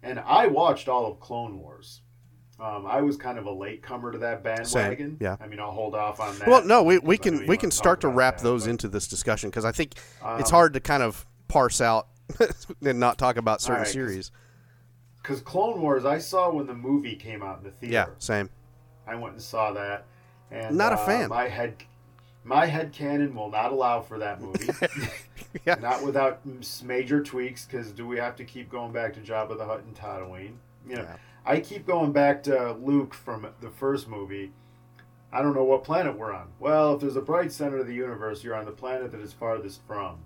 and I watched all of Clone Wars. Um, I was kind of a late comer to that bandwagon. yeah. I mean, I'll hold off on that. Well, no, we, we because I know can we can start to wrap that, those but, into this discussion because I think it's um, hard to kind of parse out and not talk about certain right, series. Because Clone Wars, I saw when the movie came out in the theater. Yeah, same. I went and saw that. And Not a uh, fan. My head, my head canon will not allow for that movie. Yeah. Not without major tweaks, because do we have to keep going back to Jabba the Hutt and Tatooine? You know, Yeah. I keep going back to Luke from the first movie. I don't know what planet we're on. Well, if there's a bright center of the universe, you're on the planet that is farthest from.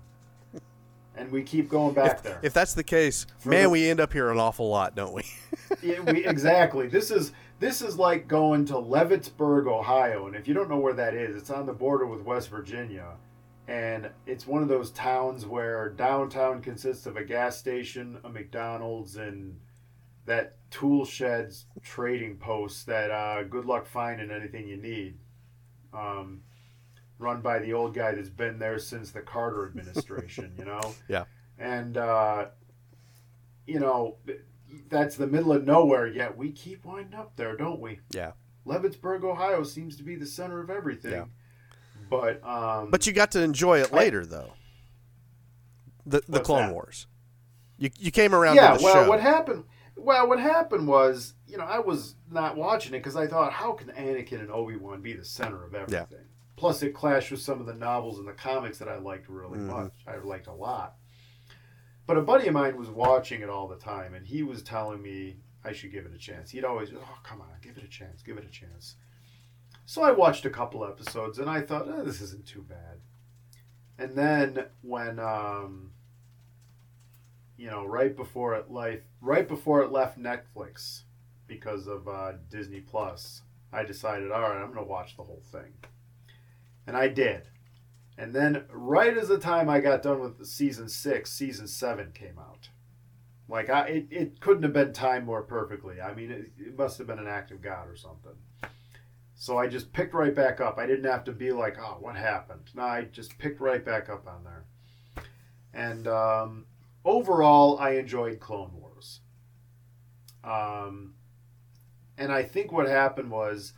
And we keep going back there. If that's the case, For man, the- we end up here an awful lot, don't we? Yeah, we, exactly. This is this is like going to Leavittsburg, Ohio, and if you don't know where that is, it's on the border with West Virginia, and it's one of those towns where downtown consists of a gas station, a McDonald's, and that tool sheds trading post that uh, good luck finding anything you need. Um, run by the old guy that's been there since the Carter administration, you know. Yeah. And uh, you know that's the middle of nowhere. Yet we keep winding up there, don't we? Yeah. Leavittsburg, Ohio, seems to be the center of everything. Yeah. But um, But you got to enjoy it I- later, though. The the Clone that? Wars. You you came around yeah, to the well, show. what happened? Well, what happened was, you know, I was not watching it because I thought, how can Anakin and Obi Wan be the center of everything? Plus, it clashed with some of the novels and the comics that I liked really Mhm. much. I liked a lot. But a buddy of mine was watching it all the time, and he was telling me I should give it a chance. He'd always, oh, come on, give it a chance, give it a chance. So I watched a couple episodes, and I thought, oh, this isn't too bad. And then when, um, you know, right before it life, right before it left Netflix, because of uh, Disney Plus, I decided, all right, I'm going to watch the whole thing, and I did. And then, right as the time I got done with season six, season seven came out. Like I, it, it couldn't have been timed more perfectly. I mean, it, it must have been an act of God or something. So I just picked right back up. I didn't have to be like, oh, what happened? No, I just picked right back up on there. And um, overall, I enjoyed Clone Wars. Um, and I think what happened was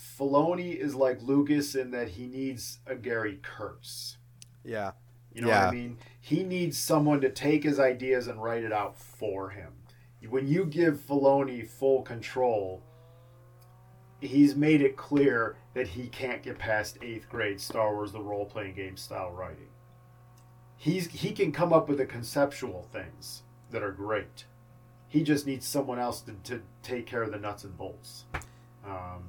Filoni is like Lucas in that he needs a Gary Kurtz. yeah. You know what I mean? He needs someone to take his ideas and write it out for him. When you give Filoni full control, he's made it clear that he can't get past eighth grade Star Wars, the role playing game style writing. He's he can come up with the conceptual things that are great. He just needs someone else to, to take care of the nuts and bolts. Um,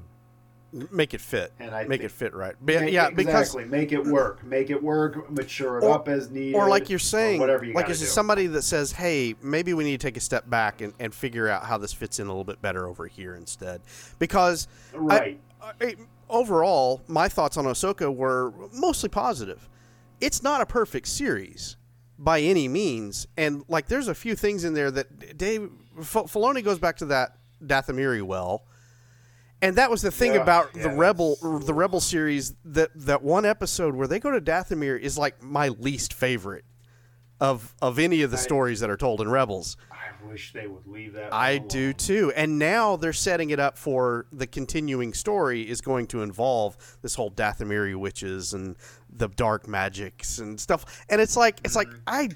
make it fit And I make think- it fit right But Make- yeah because exactly. Make it work. Make it work. Mature it Or- up as needed. or like you're saying whatever you like it's somebody that says hey maybe we need to take a step back and, and figure out how this fits in a little bit better over here instead because I- right. I, overall my thoughts on Ahsoka were mostly positive it's not a perfect series by any means and like there's a few things in there that Dave F- Filoni goes back to that Dathomiri well and that was the thing Yeah, about yeah, the Rebel that's- the Rebel series that that one episode where they go to Dathomir is like my least favorite of of any of the I- stories that are told in Rebels. I wish they would leave that. I one do too. And now they're setting it up for the continuing story is going to involve this whole Dathomiri witches and the dark magics and stuff. And it's like it's like mm-hmm. I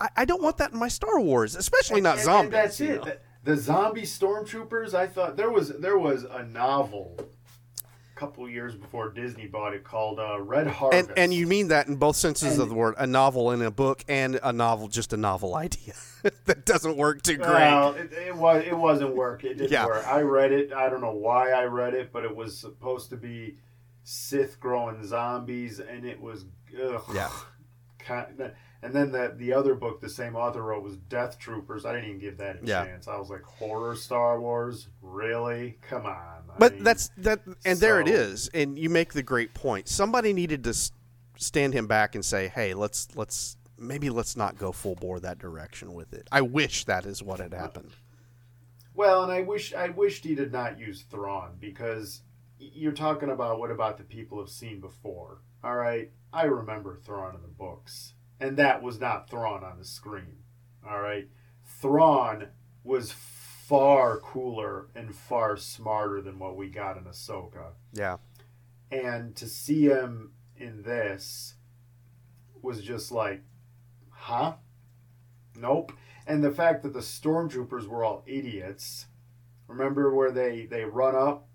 I- I don't want that in my Star Wars, especially not And- and zombies. that's it. know? The, zombie stormtroopers. I thought there was there was a novel a couple years before Disney bought it called uh, Red Harvest. And and you mean that in both senses of the word, a novel in a book and a novel just a novel idea that doesn't work too great. Well, it, it was it wasn't work. It didn't Yeah. work. I read it. I don't know why I read it, but it was supposed to be Sith growing zombies, and it was ugh, Yeah. Kind and then the the other book the same author wrote was Death Troopers. I didn't even give that a Yeah. chance. I was like, horror Star Wars, really? Come on. I But mean, that's that, and there it is. And you make the great point. Somebody needed to stand him back and say, "Hey, let's let's maybe let's not go full bore that direction with it." I wish that is what had happened. Well, and I wish I wished he did not use Thrawn because you're talking about what about the people have seen before. All right, I remember Thrawn in the books, and that was not Thrawn on the screen. All right, Thrawn was far cooler and far smarter than what we got in Ahsoka, Yeah, and to see him in this was just like, huh? Nope. And the fact that the stormtroopers were all idiots. Remember where they they run up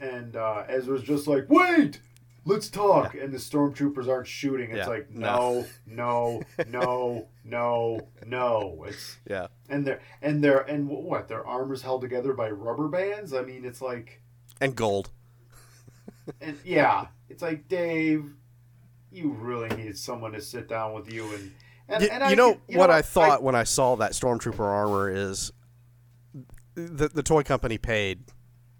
and uh, Ezra's just like, wait, let's talk, and the stormtroopers aren't shooting. It's Yeah. like No. no, no, no, no. It's yeah, and they're and they're and what their armors held together by rubber bands. I mean, it's like and gold. and yeah, it's like Dave, you really need someone to sit down with you and. And, Y- and you know you what know, I thought when I saw that stormtrooper armor is the the toy company paid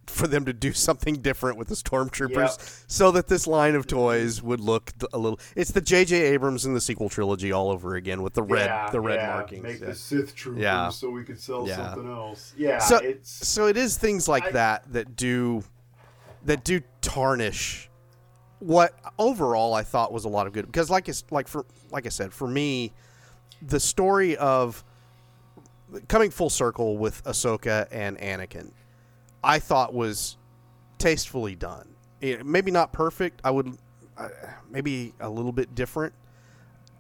for them to do something different with the stormtroopers so that this line of toys would look a little it's the JJ Abrams in the sequel trilogy all over again with the red Yeah, the red yeah, markings. Make yeah. the Sith troopers Yeah. so we could sell something else. Yeah, So- it's So it is things like I- that that do that do tarnish what overall I thought was a lot of good because like it's like for like I said for me the story of coming full circle with Ahsoka and Anakin I thought was tastefully done. It- maybe not perfect. I would uh, maybe a little bit different.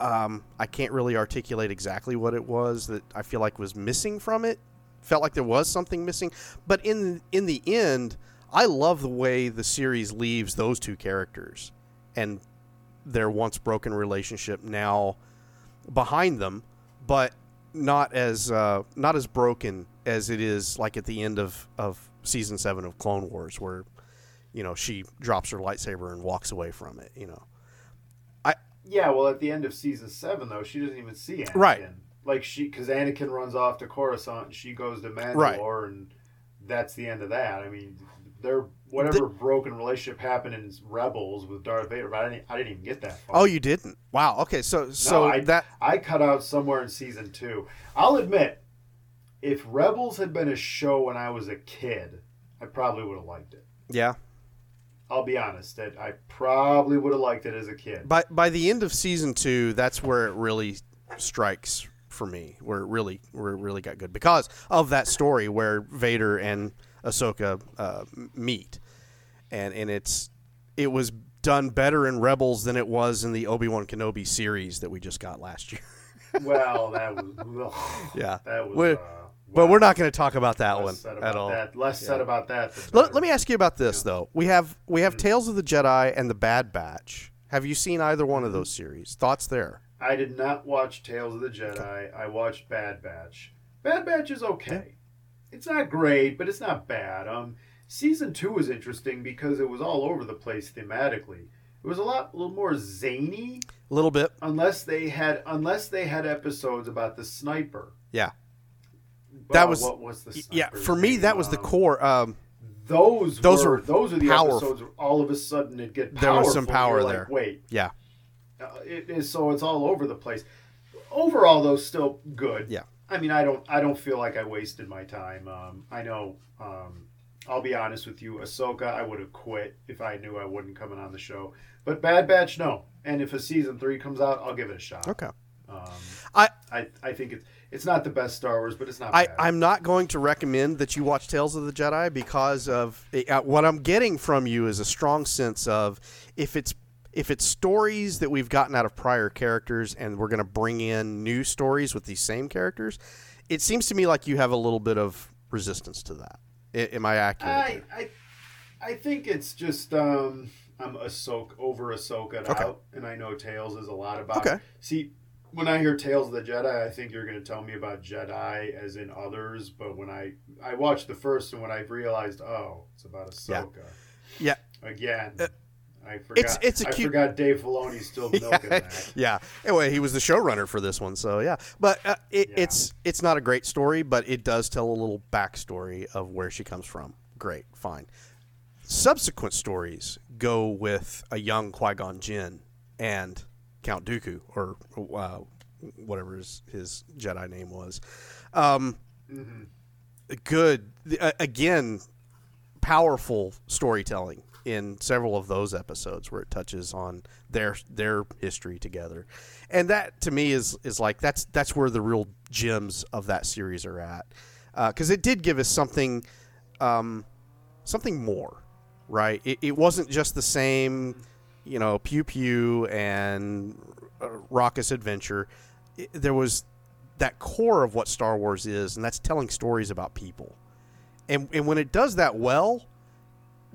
Um, I can't really articulate exactly what it was that I feel like was missing from it. Felt like there was something missing, but in in the end, I love the way the series leaves those two characters and their once broken relationship now behind them, but not as uh, not as broken as it is like at the end of of season seven of Clone Wars, where you know she drops her lightsaber and walks away from it. You know, I yeah. Well, at the end of season seven, though, she doesn't even see Anakin. Right. Like she, because Anakin runs off to Coruscant, and she goes to Mandalore, Right. and that's the end of that. I mean, their whatever broken relationship happened in Rebels with Darth Vader, but I didn't, I didn't even get that far. oh, you didn't? Wow. Okay, so so I- that I cut out somewhere in season two. I'll admit, if Rebels had been a show when I was a kid, I probably would have liked it. yeah. I'll be honest, that I probably would have liked it as a kid. By by the end of season two, that's where it really strikes for me, where it really where it really got good because of that story where Vader and Ahsoka uh, meet, and and it's it was done better in Rebels than it was in the Obi Wan Kenobi series that we just got last year. well, that was ugh, yeah, that was. Uh, but we're not going to talk about that Less one said at about all. That. Less said about that. than Let, better. let me ask you about this though. We have we Mm-hmm. have Tales of the Jedi and the Bad Batch. Have you seen either one of those series? Thoughts there? I did not watch Tales of the Jedi. I watched Bad Batch. Bad Batch is okay. It's not great, but it's not bad. Um, Season two was interesting because it was all over the place thematically. It was a lot, a little more zany, A little bit. unless they had unless they had episodes about the sniper. Yeah. That was- what was the Yeah, for me that was the Um, core. Um, Those Those were, were those are the powerful. episodes. Where all of a sudden, it get There was some power like, there. Wait, yeah, uh, it is so it's all over the place. Overall, though, still good. Yeah. I mean, I don't, I don't feel like I wasted my time. Um, I know. Um, I'll be honest with you, Ahsoka, I would have quit if I knew I wouldn't coming on the show. But Bad Batch, no. And if a season three comes out, I'll give it a shot. okay. Um, I- I, I think it's, it's not the best Star Wars, but it's not. I, bad. I'm not going to recommend that you watch Tales of the Jedi because of uh, what I'm getting from you is a strong sense of if it's if it's stories that we've gotten out of prior characters and we're going to bring in new stories with these same characters, it seems to me like you have a little bit of resistance to that. I, am I accurate? I. I, I think it's just um, I'm Ahsoka over Ahsoka Okay. out, and I know Tales is a lot about. Okay. See, when I hear Tales of the Jedi, I think you're going to tell me about Jedi as in others, but when I I watched the first and when I realized, oh, it's about Yeah. Ahsoka. Yeah. Again. Uh, I forgot. it's- it's a I cute- forgot Dave Filoni's still milking that. yeah. Anyway, he was the showrunner for this one, so yeah. But uh, it, Yeah. it's it's not a great story, but it does tell a little backstory of where she comes from. Great, fine. Subsequent stories go with a young Qui Gon Jinn and Count Dooku, or uh, whatever his, his Jedi name was. Um, hmm good. Uh, again powerful storytelling in several of those episodes where it touches on their their history together. And that to me is is like that's that's where the real gems of that series are at. Because it did give us something um, something more right? It, it wasn't just the same you know pew pew and uh, raucous adventure it, there was that core of what Star Wars is, and that's telling stories about people. And and when it does that well,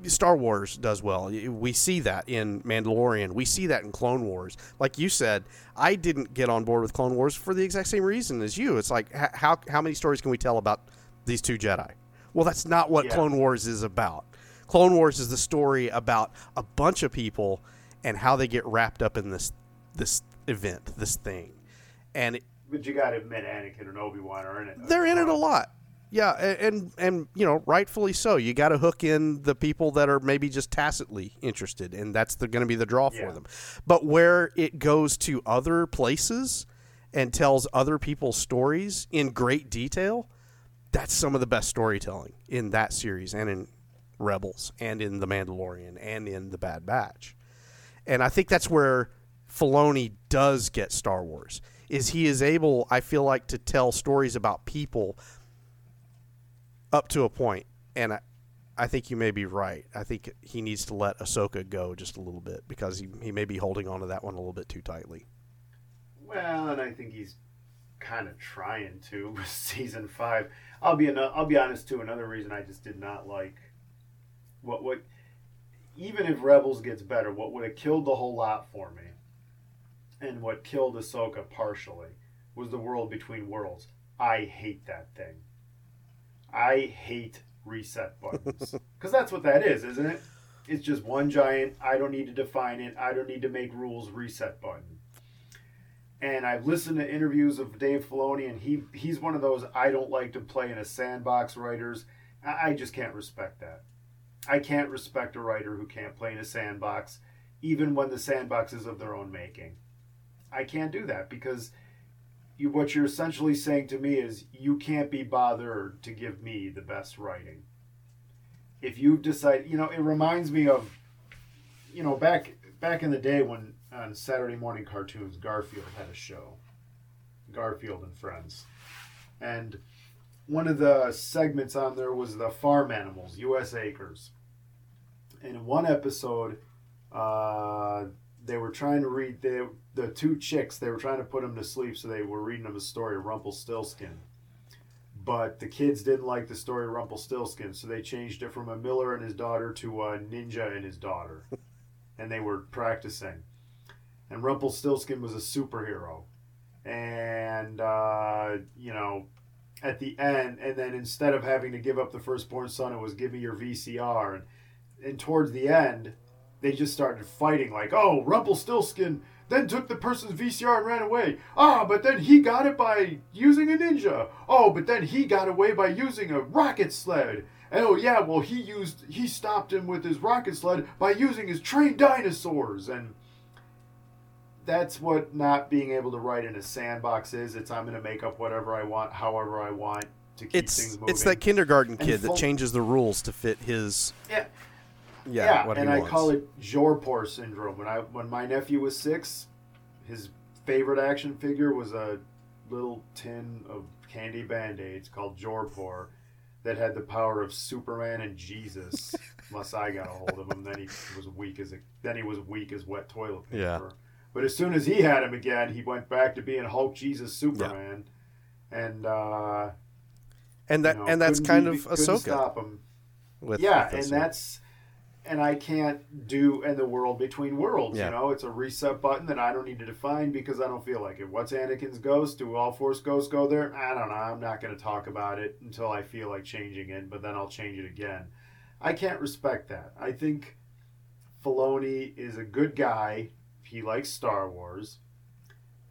Star Wars does well. We see that in Mandalorian. We see that in Clone Wars. Like you said, I didn't get on board with Clone Wars for the exact same reason as you. It's like how how many stories can we tell about these two Jedi? Well, that's not what Yeah. Clone Wars is about. Clone Wars is the story about a bunch of people and how they get wrapped up in this this event, this thing. And it, But you got to admit, Anakin and Obi Wan are in it. they're in it a lot. Yeah, and and you know, rightfully so. You got to hook in the people that are maybe just tacitly interested, and that's going to be the draw for them. But where it goes to other places and tells other people's stories in great detail, that's some of the best storytelling in that series and in Rebels and in The Mandalorian and in The Bad Batch. And I think that's where Filoni does get Star Wars. Is he is able, I feel like, to tell stories about people up to a point, and I, I think you may be right. I think he needs to let Ahsoka go just a little bit because he, he may be holding on to that one a little bit too tightly. Well, and I think he's kind of trying to with season five. I'll be ano- I'll be honest too. Another reason I just did not like what what even if Rebels gets better, what would have killed the whole lot for me, and what killed Ahsoka partially was the world between worlds. I hate that thing. I hate reset buttons because that's what that is, isn't it? It's just one giant. I don't need to define it. I don't need to make rules. Reset button and I've listened to interviews of Dave Filoni, and he he's one of those I don't like to play in a sandbox writers. I, I just can't respect that. I can't respect a writer who can't play in a sandbox, even when the sandbox is of their own making. I can't do that because you, what you're essentially saying to me is you can't be bothered to give me the best writing. If you've decided, you know, it reminds me of, you know, back back in the day when on Saturday morning cartoons, Garfield had a show. Garfield and Friends. And one of the segments on there was the farm animals, U.S. Acres. In one episode, uh, they were trying to read the the two chicks. They were trying to put them to sleep, so they were reading them a story of Rumpelstiltskin. But the kids didn't like the story of Rumpelstiltskin, so they changed it from a miller and his daughter to a ninja and his daughter, and they were practicing and Rumpelstiltskin was a superhero, and uh, you know, at the end, and then instead of having to give up the firstborn son, it was give me your VCR, and and towards the end, they just started fighting like, oh, Rumpelstiltskin then took the person's VCR and ran away. Ah, but then he got it by using a ninja. Oh, but then he got away by using a rocket sled. And oh yeah, well he used he stopped him with his rocket sled by using his trained dinosaurs and that's what not being able to write in a sandbox is. It's I'm going to make up whatever I want, however I want to keep It's things moving. it's that kindergarten kid that changes the rules to fit his yeah, yeah, yeah, and I wants. call it Jorpor syndrome. When I when my nephew was six, his favorite action figure was a little tin of candy band aids called Jorpor that had the power of Superman and Jesus. Unless I got a hold of him, then he was weak as a then he was weak as wet toilet paper. Yeah. But as soon as he had him again, he went back to being Hulk, Jesus, Superman, and uh, and that you know, and that's kind of Ahsoka. Stop him With, yeah, with and that's and I can't do in the world between worlds. Yeah. You know, it's a reset button that I don't need to define because I don't feel like it. What's Anakin's ghost? Do all Force ghosts go there? I don't know. I'm not going to talk about it until I feel like changing it, but then I'll change it again. I can't respect that. I think Filoni is a good guy. He likes Star Wars,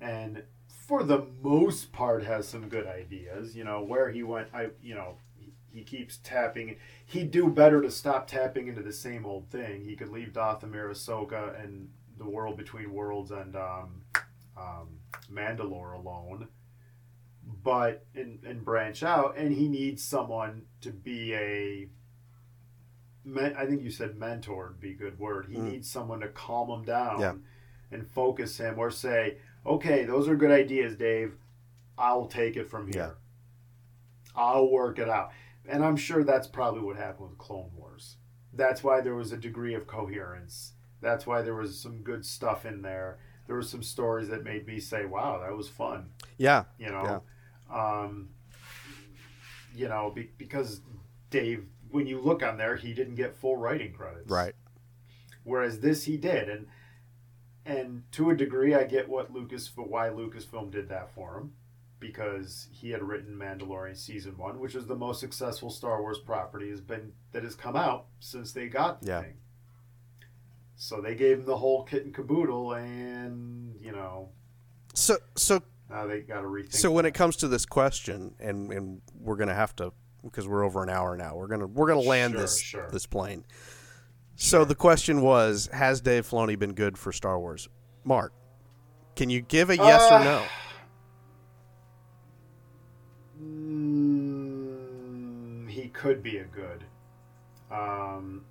and for the most part has some good ideas. You know where he went. I you know he, keeps tapping. He'd do better to stop tapping into the same old thing. He could leave Dathomir, Ahsoka, and the world between worlds and um, um, Mandalore alone. But and, and branch out, and he needs someone to be a I think you said mentor would be a good word. He Mm. needs someone to calm him down Yeah. And focus him or say, okay, those are good ideas, Dave. I'll take it from here. I'll work it out. And I'm sure that's probably what happened with Clone Wars. That's why there was a degree of coherence. That's why there was some good stuff in there. There were some stories that made me say, wow, that was fun yeah, you know um, you know be, because dave when you look on there he didn't get full writing credits right. whereas this he did and and to a degree i get what lucas why lucasfilm did that for him because he had written mandalorian season one which is the most successful star wars property has been that has come out since they got the Yeah. thing so they gave him the whole kit and caboodle and you know So so now they got to rethink so when that. it comes to this question, and and we're gonna have to because we're over an hour now. We're gonna we're gonna land Sure, this sure. this plane. So the question was: Has Dave Filoni been good for Star Wars? Mark, can you give a yes Uh, or no? Mm, he could be a good. Um,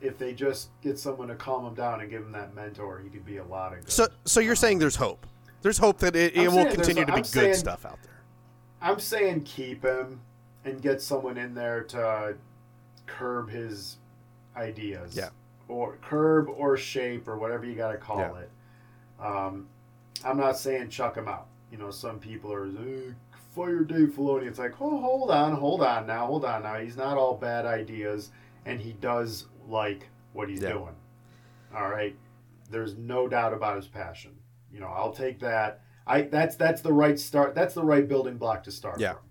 if they just get someone to calm him down and give him that mentor, he could be a lot of good. So so you're saying there's hope. There's hope that it, it will continue to be I'm good saying- stuff out there. I'm saying keep him and get someone in there to curb his ideas. Yeah. Or curb or shape or whatever you got to call Yeah. it. Um, I'm not saying chuck him out. You know, some people are "Eh, fire Dave Filoni. It's like, oh, hold on, hold on now, hold on now. He's not all bad ideas, and he does like what he's Yeah. doing. All right, there's no doubt about his passion. You know, I'll take that. I that's that's the right start. That's the right building block to start. Yeah. from.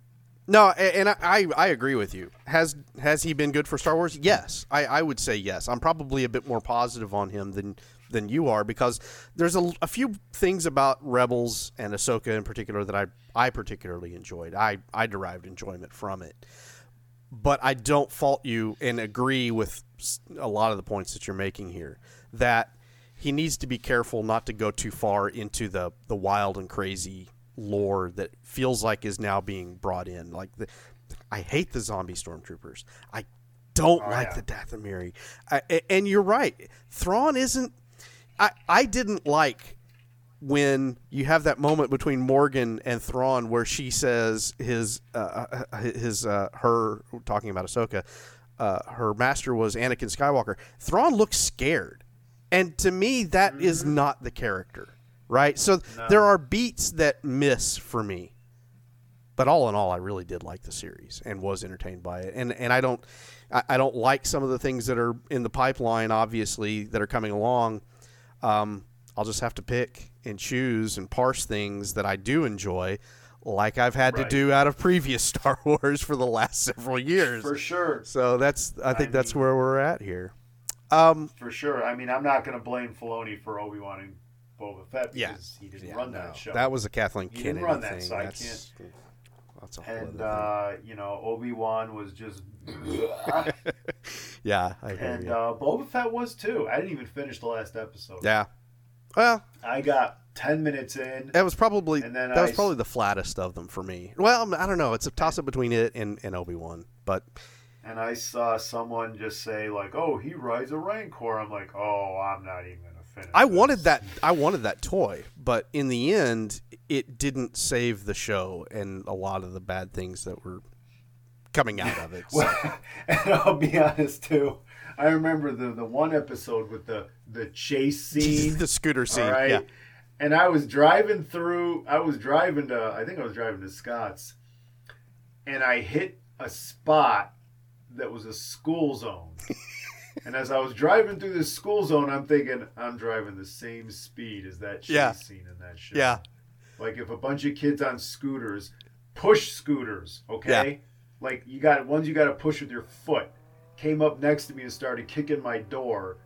No, and I, I agree with you. Has has he been good for Star Wars? Yes, I, I would say yes. I'm probably a bit more positive on him than than you are because there's a, a few things about Rebels and Ahsoka in particular that I I particularly enjoyed. I I derived enjoyment from it, but I don't fault you and agree with a lot of the points that you're making here. That he needs to be careful not to go too far into the the wild and crazy lore that feels like is now being brought in. Like the, I hate the zombie stormtroopers. I don't Oh, like yeah. the Dathomiri. I, and you're right. Thrawn isn't. I I didn't like when you have that moment between Morgan and Thrawn where she says his uh, uh, his uh, her talking about Ahsoka, uh, her master was Anakin Skywalker. Thrawn looks scared, and to me that is not the character, right? So there are beats that miss for me, but all in all, I really did like the series and was entertained by it. And and I don't I, I don't like some of the things that are in the pipeline, obviously that are coming along. Um, I'll just have to pick and choose and parse things that I do enjoy, like I've had Right. to do out of previous Star Wars for the last several years. For sure. So that's I think I that's mean- where we're at here. Um, For sure. I mean, I'm not going to blame Filoni for Obi Wan Boba Fett Yeah. he didn't yeah, run no, that show. that was a Kathleen He didn't run that, thing. so I that's, that's a whole and uh, you know, Obi Wan was just, yeah, I hear and uh, Boba Fett was too. I didn't even finish the last episode. yeah. Well, I got ten minutes in. that was probably And then that was probably the flattest of them for me. Well, I don't know. It's a toss up between it and, and Obi Wan, but And I saw someone just say like, "Oh, he rides a Rancor." I'm like, "Oh, I'm not even I wanted that. I wanted that toy, but in the end, it didn't save the show and a lot of the bad things that were coming out of it. So- Well, and I'll be honest too. I remember the the one episode with the the chase scene. the scooter scene. right. Yeah. And I was driving through. I was driving to. I think I was driving to Scott's, and I hit a spot that was a school zone. And as I was driving through this school zone, I'm thinking I'm driving the same speed as that chase Yeah. scene in that show. Yeah. Like if a bunch of kids on scooters push scooters, okay? Like you got ones you got to push with your foot. Came up next to me and started kicking my door.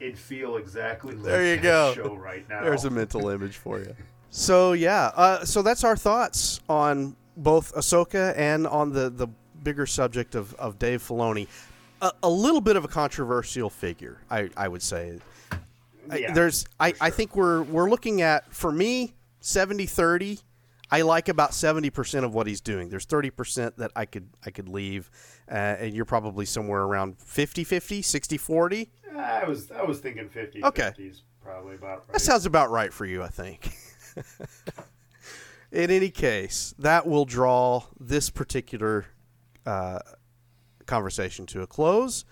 It'd feel exactly like There you that go. show right now. There's a mental image for you. So yeah, uh, so that's our thoughts on both Ahsoka and on the the bigger subject of, of Dave Filoni. A, a little bit of a controversial figure, I, I would say. I- There's I, for I think we're we're looking at for me 70-30. I like about 70% of what he's doing. There's 30% that I could I could leave uh, and you're probably somewhere around 50-50, 60-40. I was I was thinking 50 Okay. 50s probably about right. That sounds about right for you, I think. In any case, that will draw this particular uh, conversation to a close.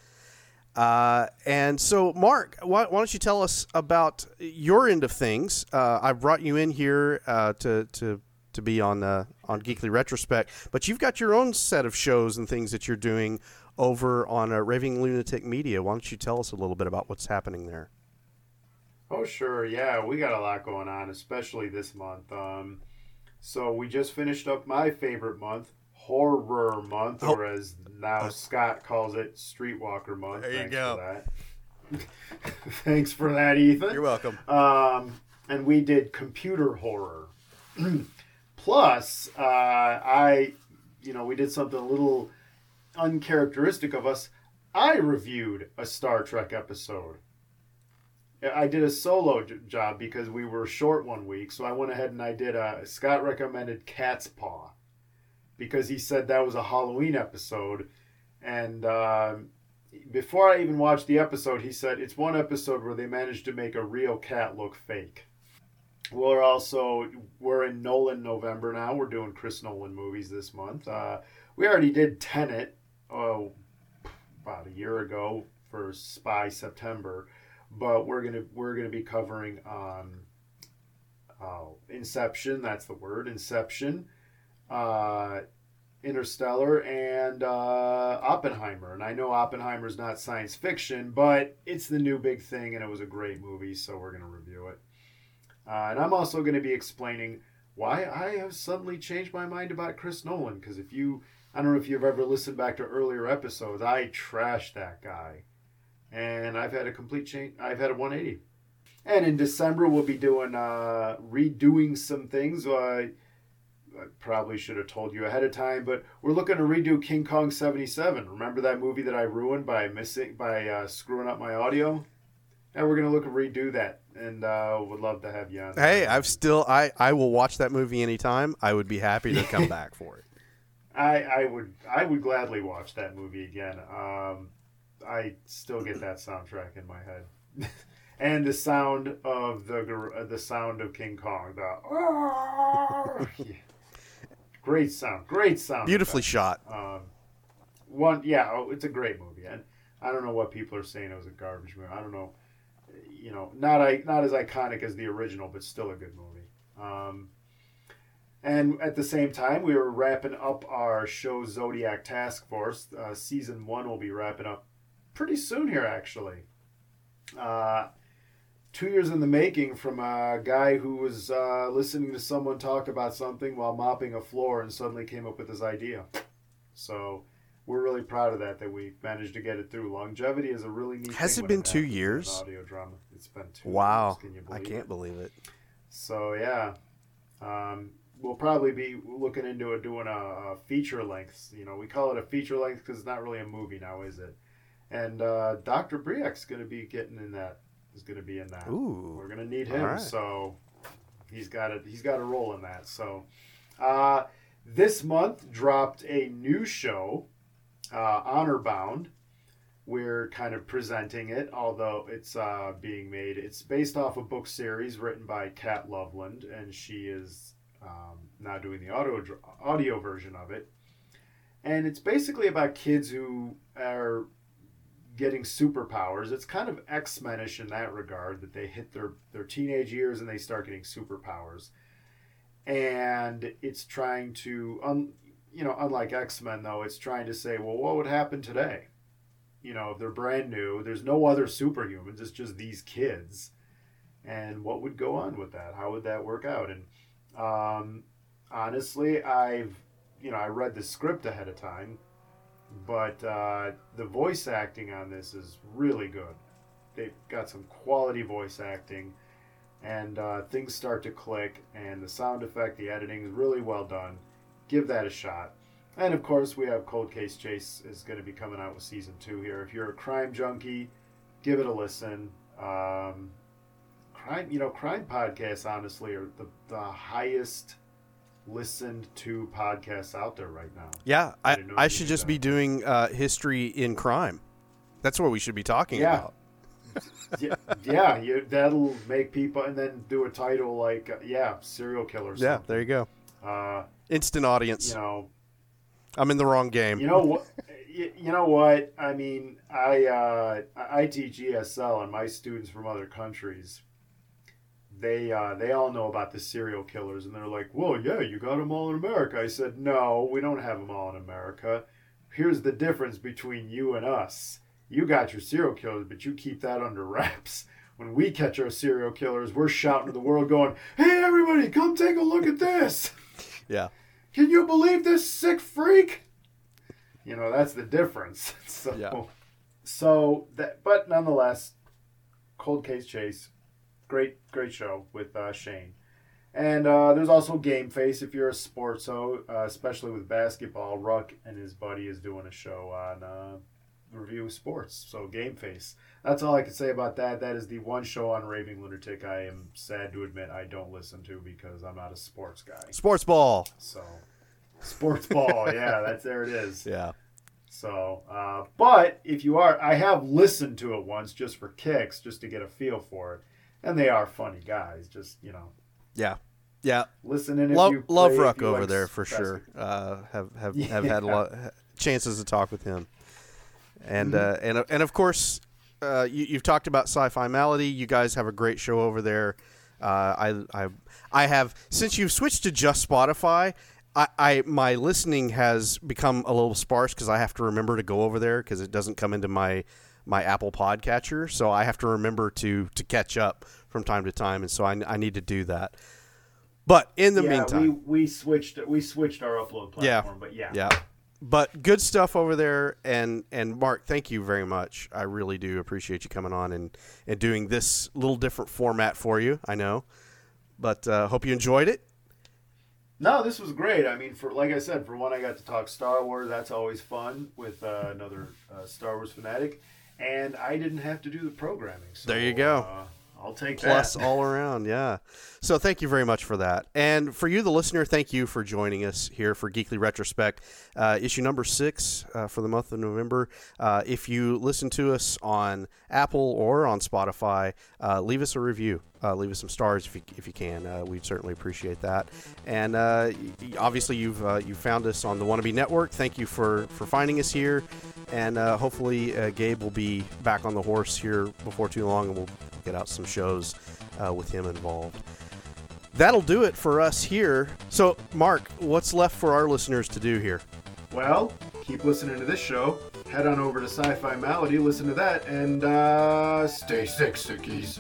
Uh, and so, Mark, why, why don't you tell us about your end of things? Uh, I brought you in here uh, to to to be on uh, on Geekly Retrospect, but you've got your own set of shows and things that you're doing over on uh, Raving Lunatic Media. Why don't you tell us a little bit about what's happening there? Oh sure, yeah, we got a lot going on, especially this month. Um, so we just finished up my favorite month, Horror Month, Oh. or as now Scott calls it, Streetwalker Month. There you Thanks go. For that. Thanks for that, Ethan. You're welcome. Um, and we did computer horror. Plus, uh, I, you know, we did something a little uncharacteristic of us. I reviewed a Star Trek episode. I did a solo j- job because we were short one week, so I went ahead and I did a. Scott recommended Catspaw because he said that was a Halloween episode, and um, before I even watched the episode, he said it's one episode where they managed to make a real cat look fake. We're also we're in Nolan November now. We're doing Chris Nolan movies this month. Uh, we already did Tenet, oh, about a year ago for Spy September, but we're gonna we're gonna be covering um, uh, Inception. That's the word, Inception. Uh, Interstellar and uh, Oppenheimer. And I know Oppenheimer's not science fiction, but it's the new big thing, and it was a great movie, so we're going to review it. Uh, and I'm also going to be explaining why I have suddenly changed my mind about Chris Nolan. Because if you, I don't know if you've ever listened back to earlier episodes, I trashed that guy, and I've had a complete change. I've had a 180. And in December, we'll be doing uh, redoing some things. Uh, I probably should have told you ahead of time, but we're looking to redo King Kong 77. Remember that movie that I ruined by missing by uh, screwing up my audio? And we're gonna look to redo that, and uh, would love to have you on. Hey, I've still I I will watch that movie anytime. I would be happy to come back for it. I I would I would gladly watch that movie again. Um, I still get that soundtrack in my head, and the sound of the the sound of King Kong. The Yeah. Great sound, great sound. Beautifully effect. shot. Um, one, yeah, oh, it's a great movie, and I don't know what people are saying it was a garbage movie. I don't know, you know, not I not as iconic as the original, but still a good movie. Um, and at the same time, we were wrapping up our show Zodiac Task Force. Uh, season one will be wrapping up pretty soon here, actually. Uh, two years in the making from a guy who was uh, listening to someone talk about something while mopping a floor and suddenly came up with this idea. So we're really proud of that that we managed to get it through. Longevity is a really neat. Has it been two years? Audio drama. It's been two. Wow. Years. Can you I can't it? believe it. So yeah, um, we'll probably be looking into it doing a, a feature length. You know, we call it a feature length because it's not really a movie now, is it? And uh, Dr. Briak's going to be getting in that. Is going to be in that. Ooh. We're going to need him, right. so he's got a he's got a role in that. So uh, this month dropped a new show, uh, Honor Bound. We're kind of presenting it, although it's uh, being made. It's based off a book series written by Kat Loveland, and she is um, now doing the audio audio version of it. And it's basically about kids who are getting superpowers. It's kind of X Menish in that regard that they hit their their teenage years and they start getting superpowers. And it's trying to, you know, unlike X Men though, it's trying to say, well, what would happen today? You know, if they're brand new, there's no other superhumans. It's just these kids, and what would go on with that? How would that work out? And um, honestly, I've, you know, I read the script ahead of time but uh, the voice acting on this is really good. They've got some quality voice acting, and uh, things start to click, and the sound effect, the editing is really well done. Give that a shot. And of course, we have Cold Case Chase is going to be coming out with season two here. If you're a crime junkie, give it a listen. Um, crime, you know, crime podcasts honestly are the, the highest listened to podcasts out there right now. Yeah, I I, I should just that. be doing uh, history in crime. That's what we should be talking Yeah. about. yeah, yeah, you, that'll make people, and then do a title like, uh, yeah, serial killers. Yeah, there you go. Uh, Instant audience. you know, I'm in the wrong game. you know what? You, you know what? I mean, I uh, I teach ESL, and my students from other countries, they uh, they all know about the serial killers, and they're like, "Well, yeah, you got them all in America." I said, "No, we don't have them all in America. Here's the difference between you and us. You got your serial killers, but you keep that under wraps." When we catch our serial killers, we're shouting to the world, going, "Hey, everybody, come take a look at this! Yeah. Can you believe this sick freak?" You know, that's the difference. So, Yeah. so that, but nonetheless, Cold Case Chase, great, great show with uh, Shane. And uh, there's also Game Face if you're a sportso, uh, especially with basketball. Ruck and his buddy is doing a show on uh, review of sports. So Game Face. That's all I can say about that. That is the one show on Raving Lunatic I am sad to admit I don't listen to because I'm not a sports guy. Sports ball. So sports ball, yeah, that's there it is. Yeah. So, uh, but if you are, I have listened to it once just for kicks, just to get a feel for it, and they are funny guys. Just you know, Yeah. Yeah. listen in. Love you love Ruck over like there for sure. Uh, have have have had a lot chances to talk with him, and Mm-hmm. uh, and and of course, uh, you, you've talked about Sci-Fi Malady. You guys have a great show over there. Uh, I I I have since you've switched to just Spotify. I, I my listening has become a little sparse because I have to remember to go over there because it doesn't come into my my Apple Podcatcher, so I have to remember to to catch up from time to time, and so I, I need to do that. But in the yeah, meantime, we we switched we switched our upload Yeah. platform, but yeah, yeah. But good stuff over there, and and Mark, thank you very much. I really do appreciate you coming on and and doing this little different format for you. I know, but uh, hope you enjoyed it. No, this was great. I mean, for like I said, for one, I got to talk Star Wars. That's always fun with uh, another uh, Star Wars fanatic, and I didn't have to do the programming. So, There you go. Uh, I'll take Plus that. all around, yeah. So thank you very much for that, and for you, the listener, thank you for joining us here for Geekly Retrospect, uh, issue number six uh, for the month of November. Uh, if you listen to us on Apple or on Spotify, uh, leave us a review. Uh, leave us some stars if you, if you can. Uh, we'd certainly appreciate that. And obviously, you've you found us on the Wannabe Network. Thank you for for finding us here, and hopefully, Gabe will be back on the horse here before too long, and we'll get out some shows uh, with him involved. That'll do it for us here. So, Mark, what's left for our listeners to do here? Well, keep listening to this show, head on over to Sci Fi Malady, listen to that, and uh, stay sick, sickies.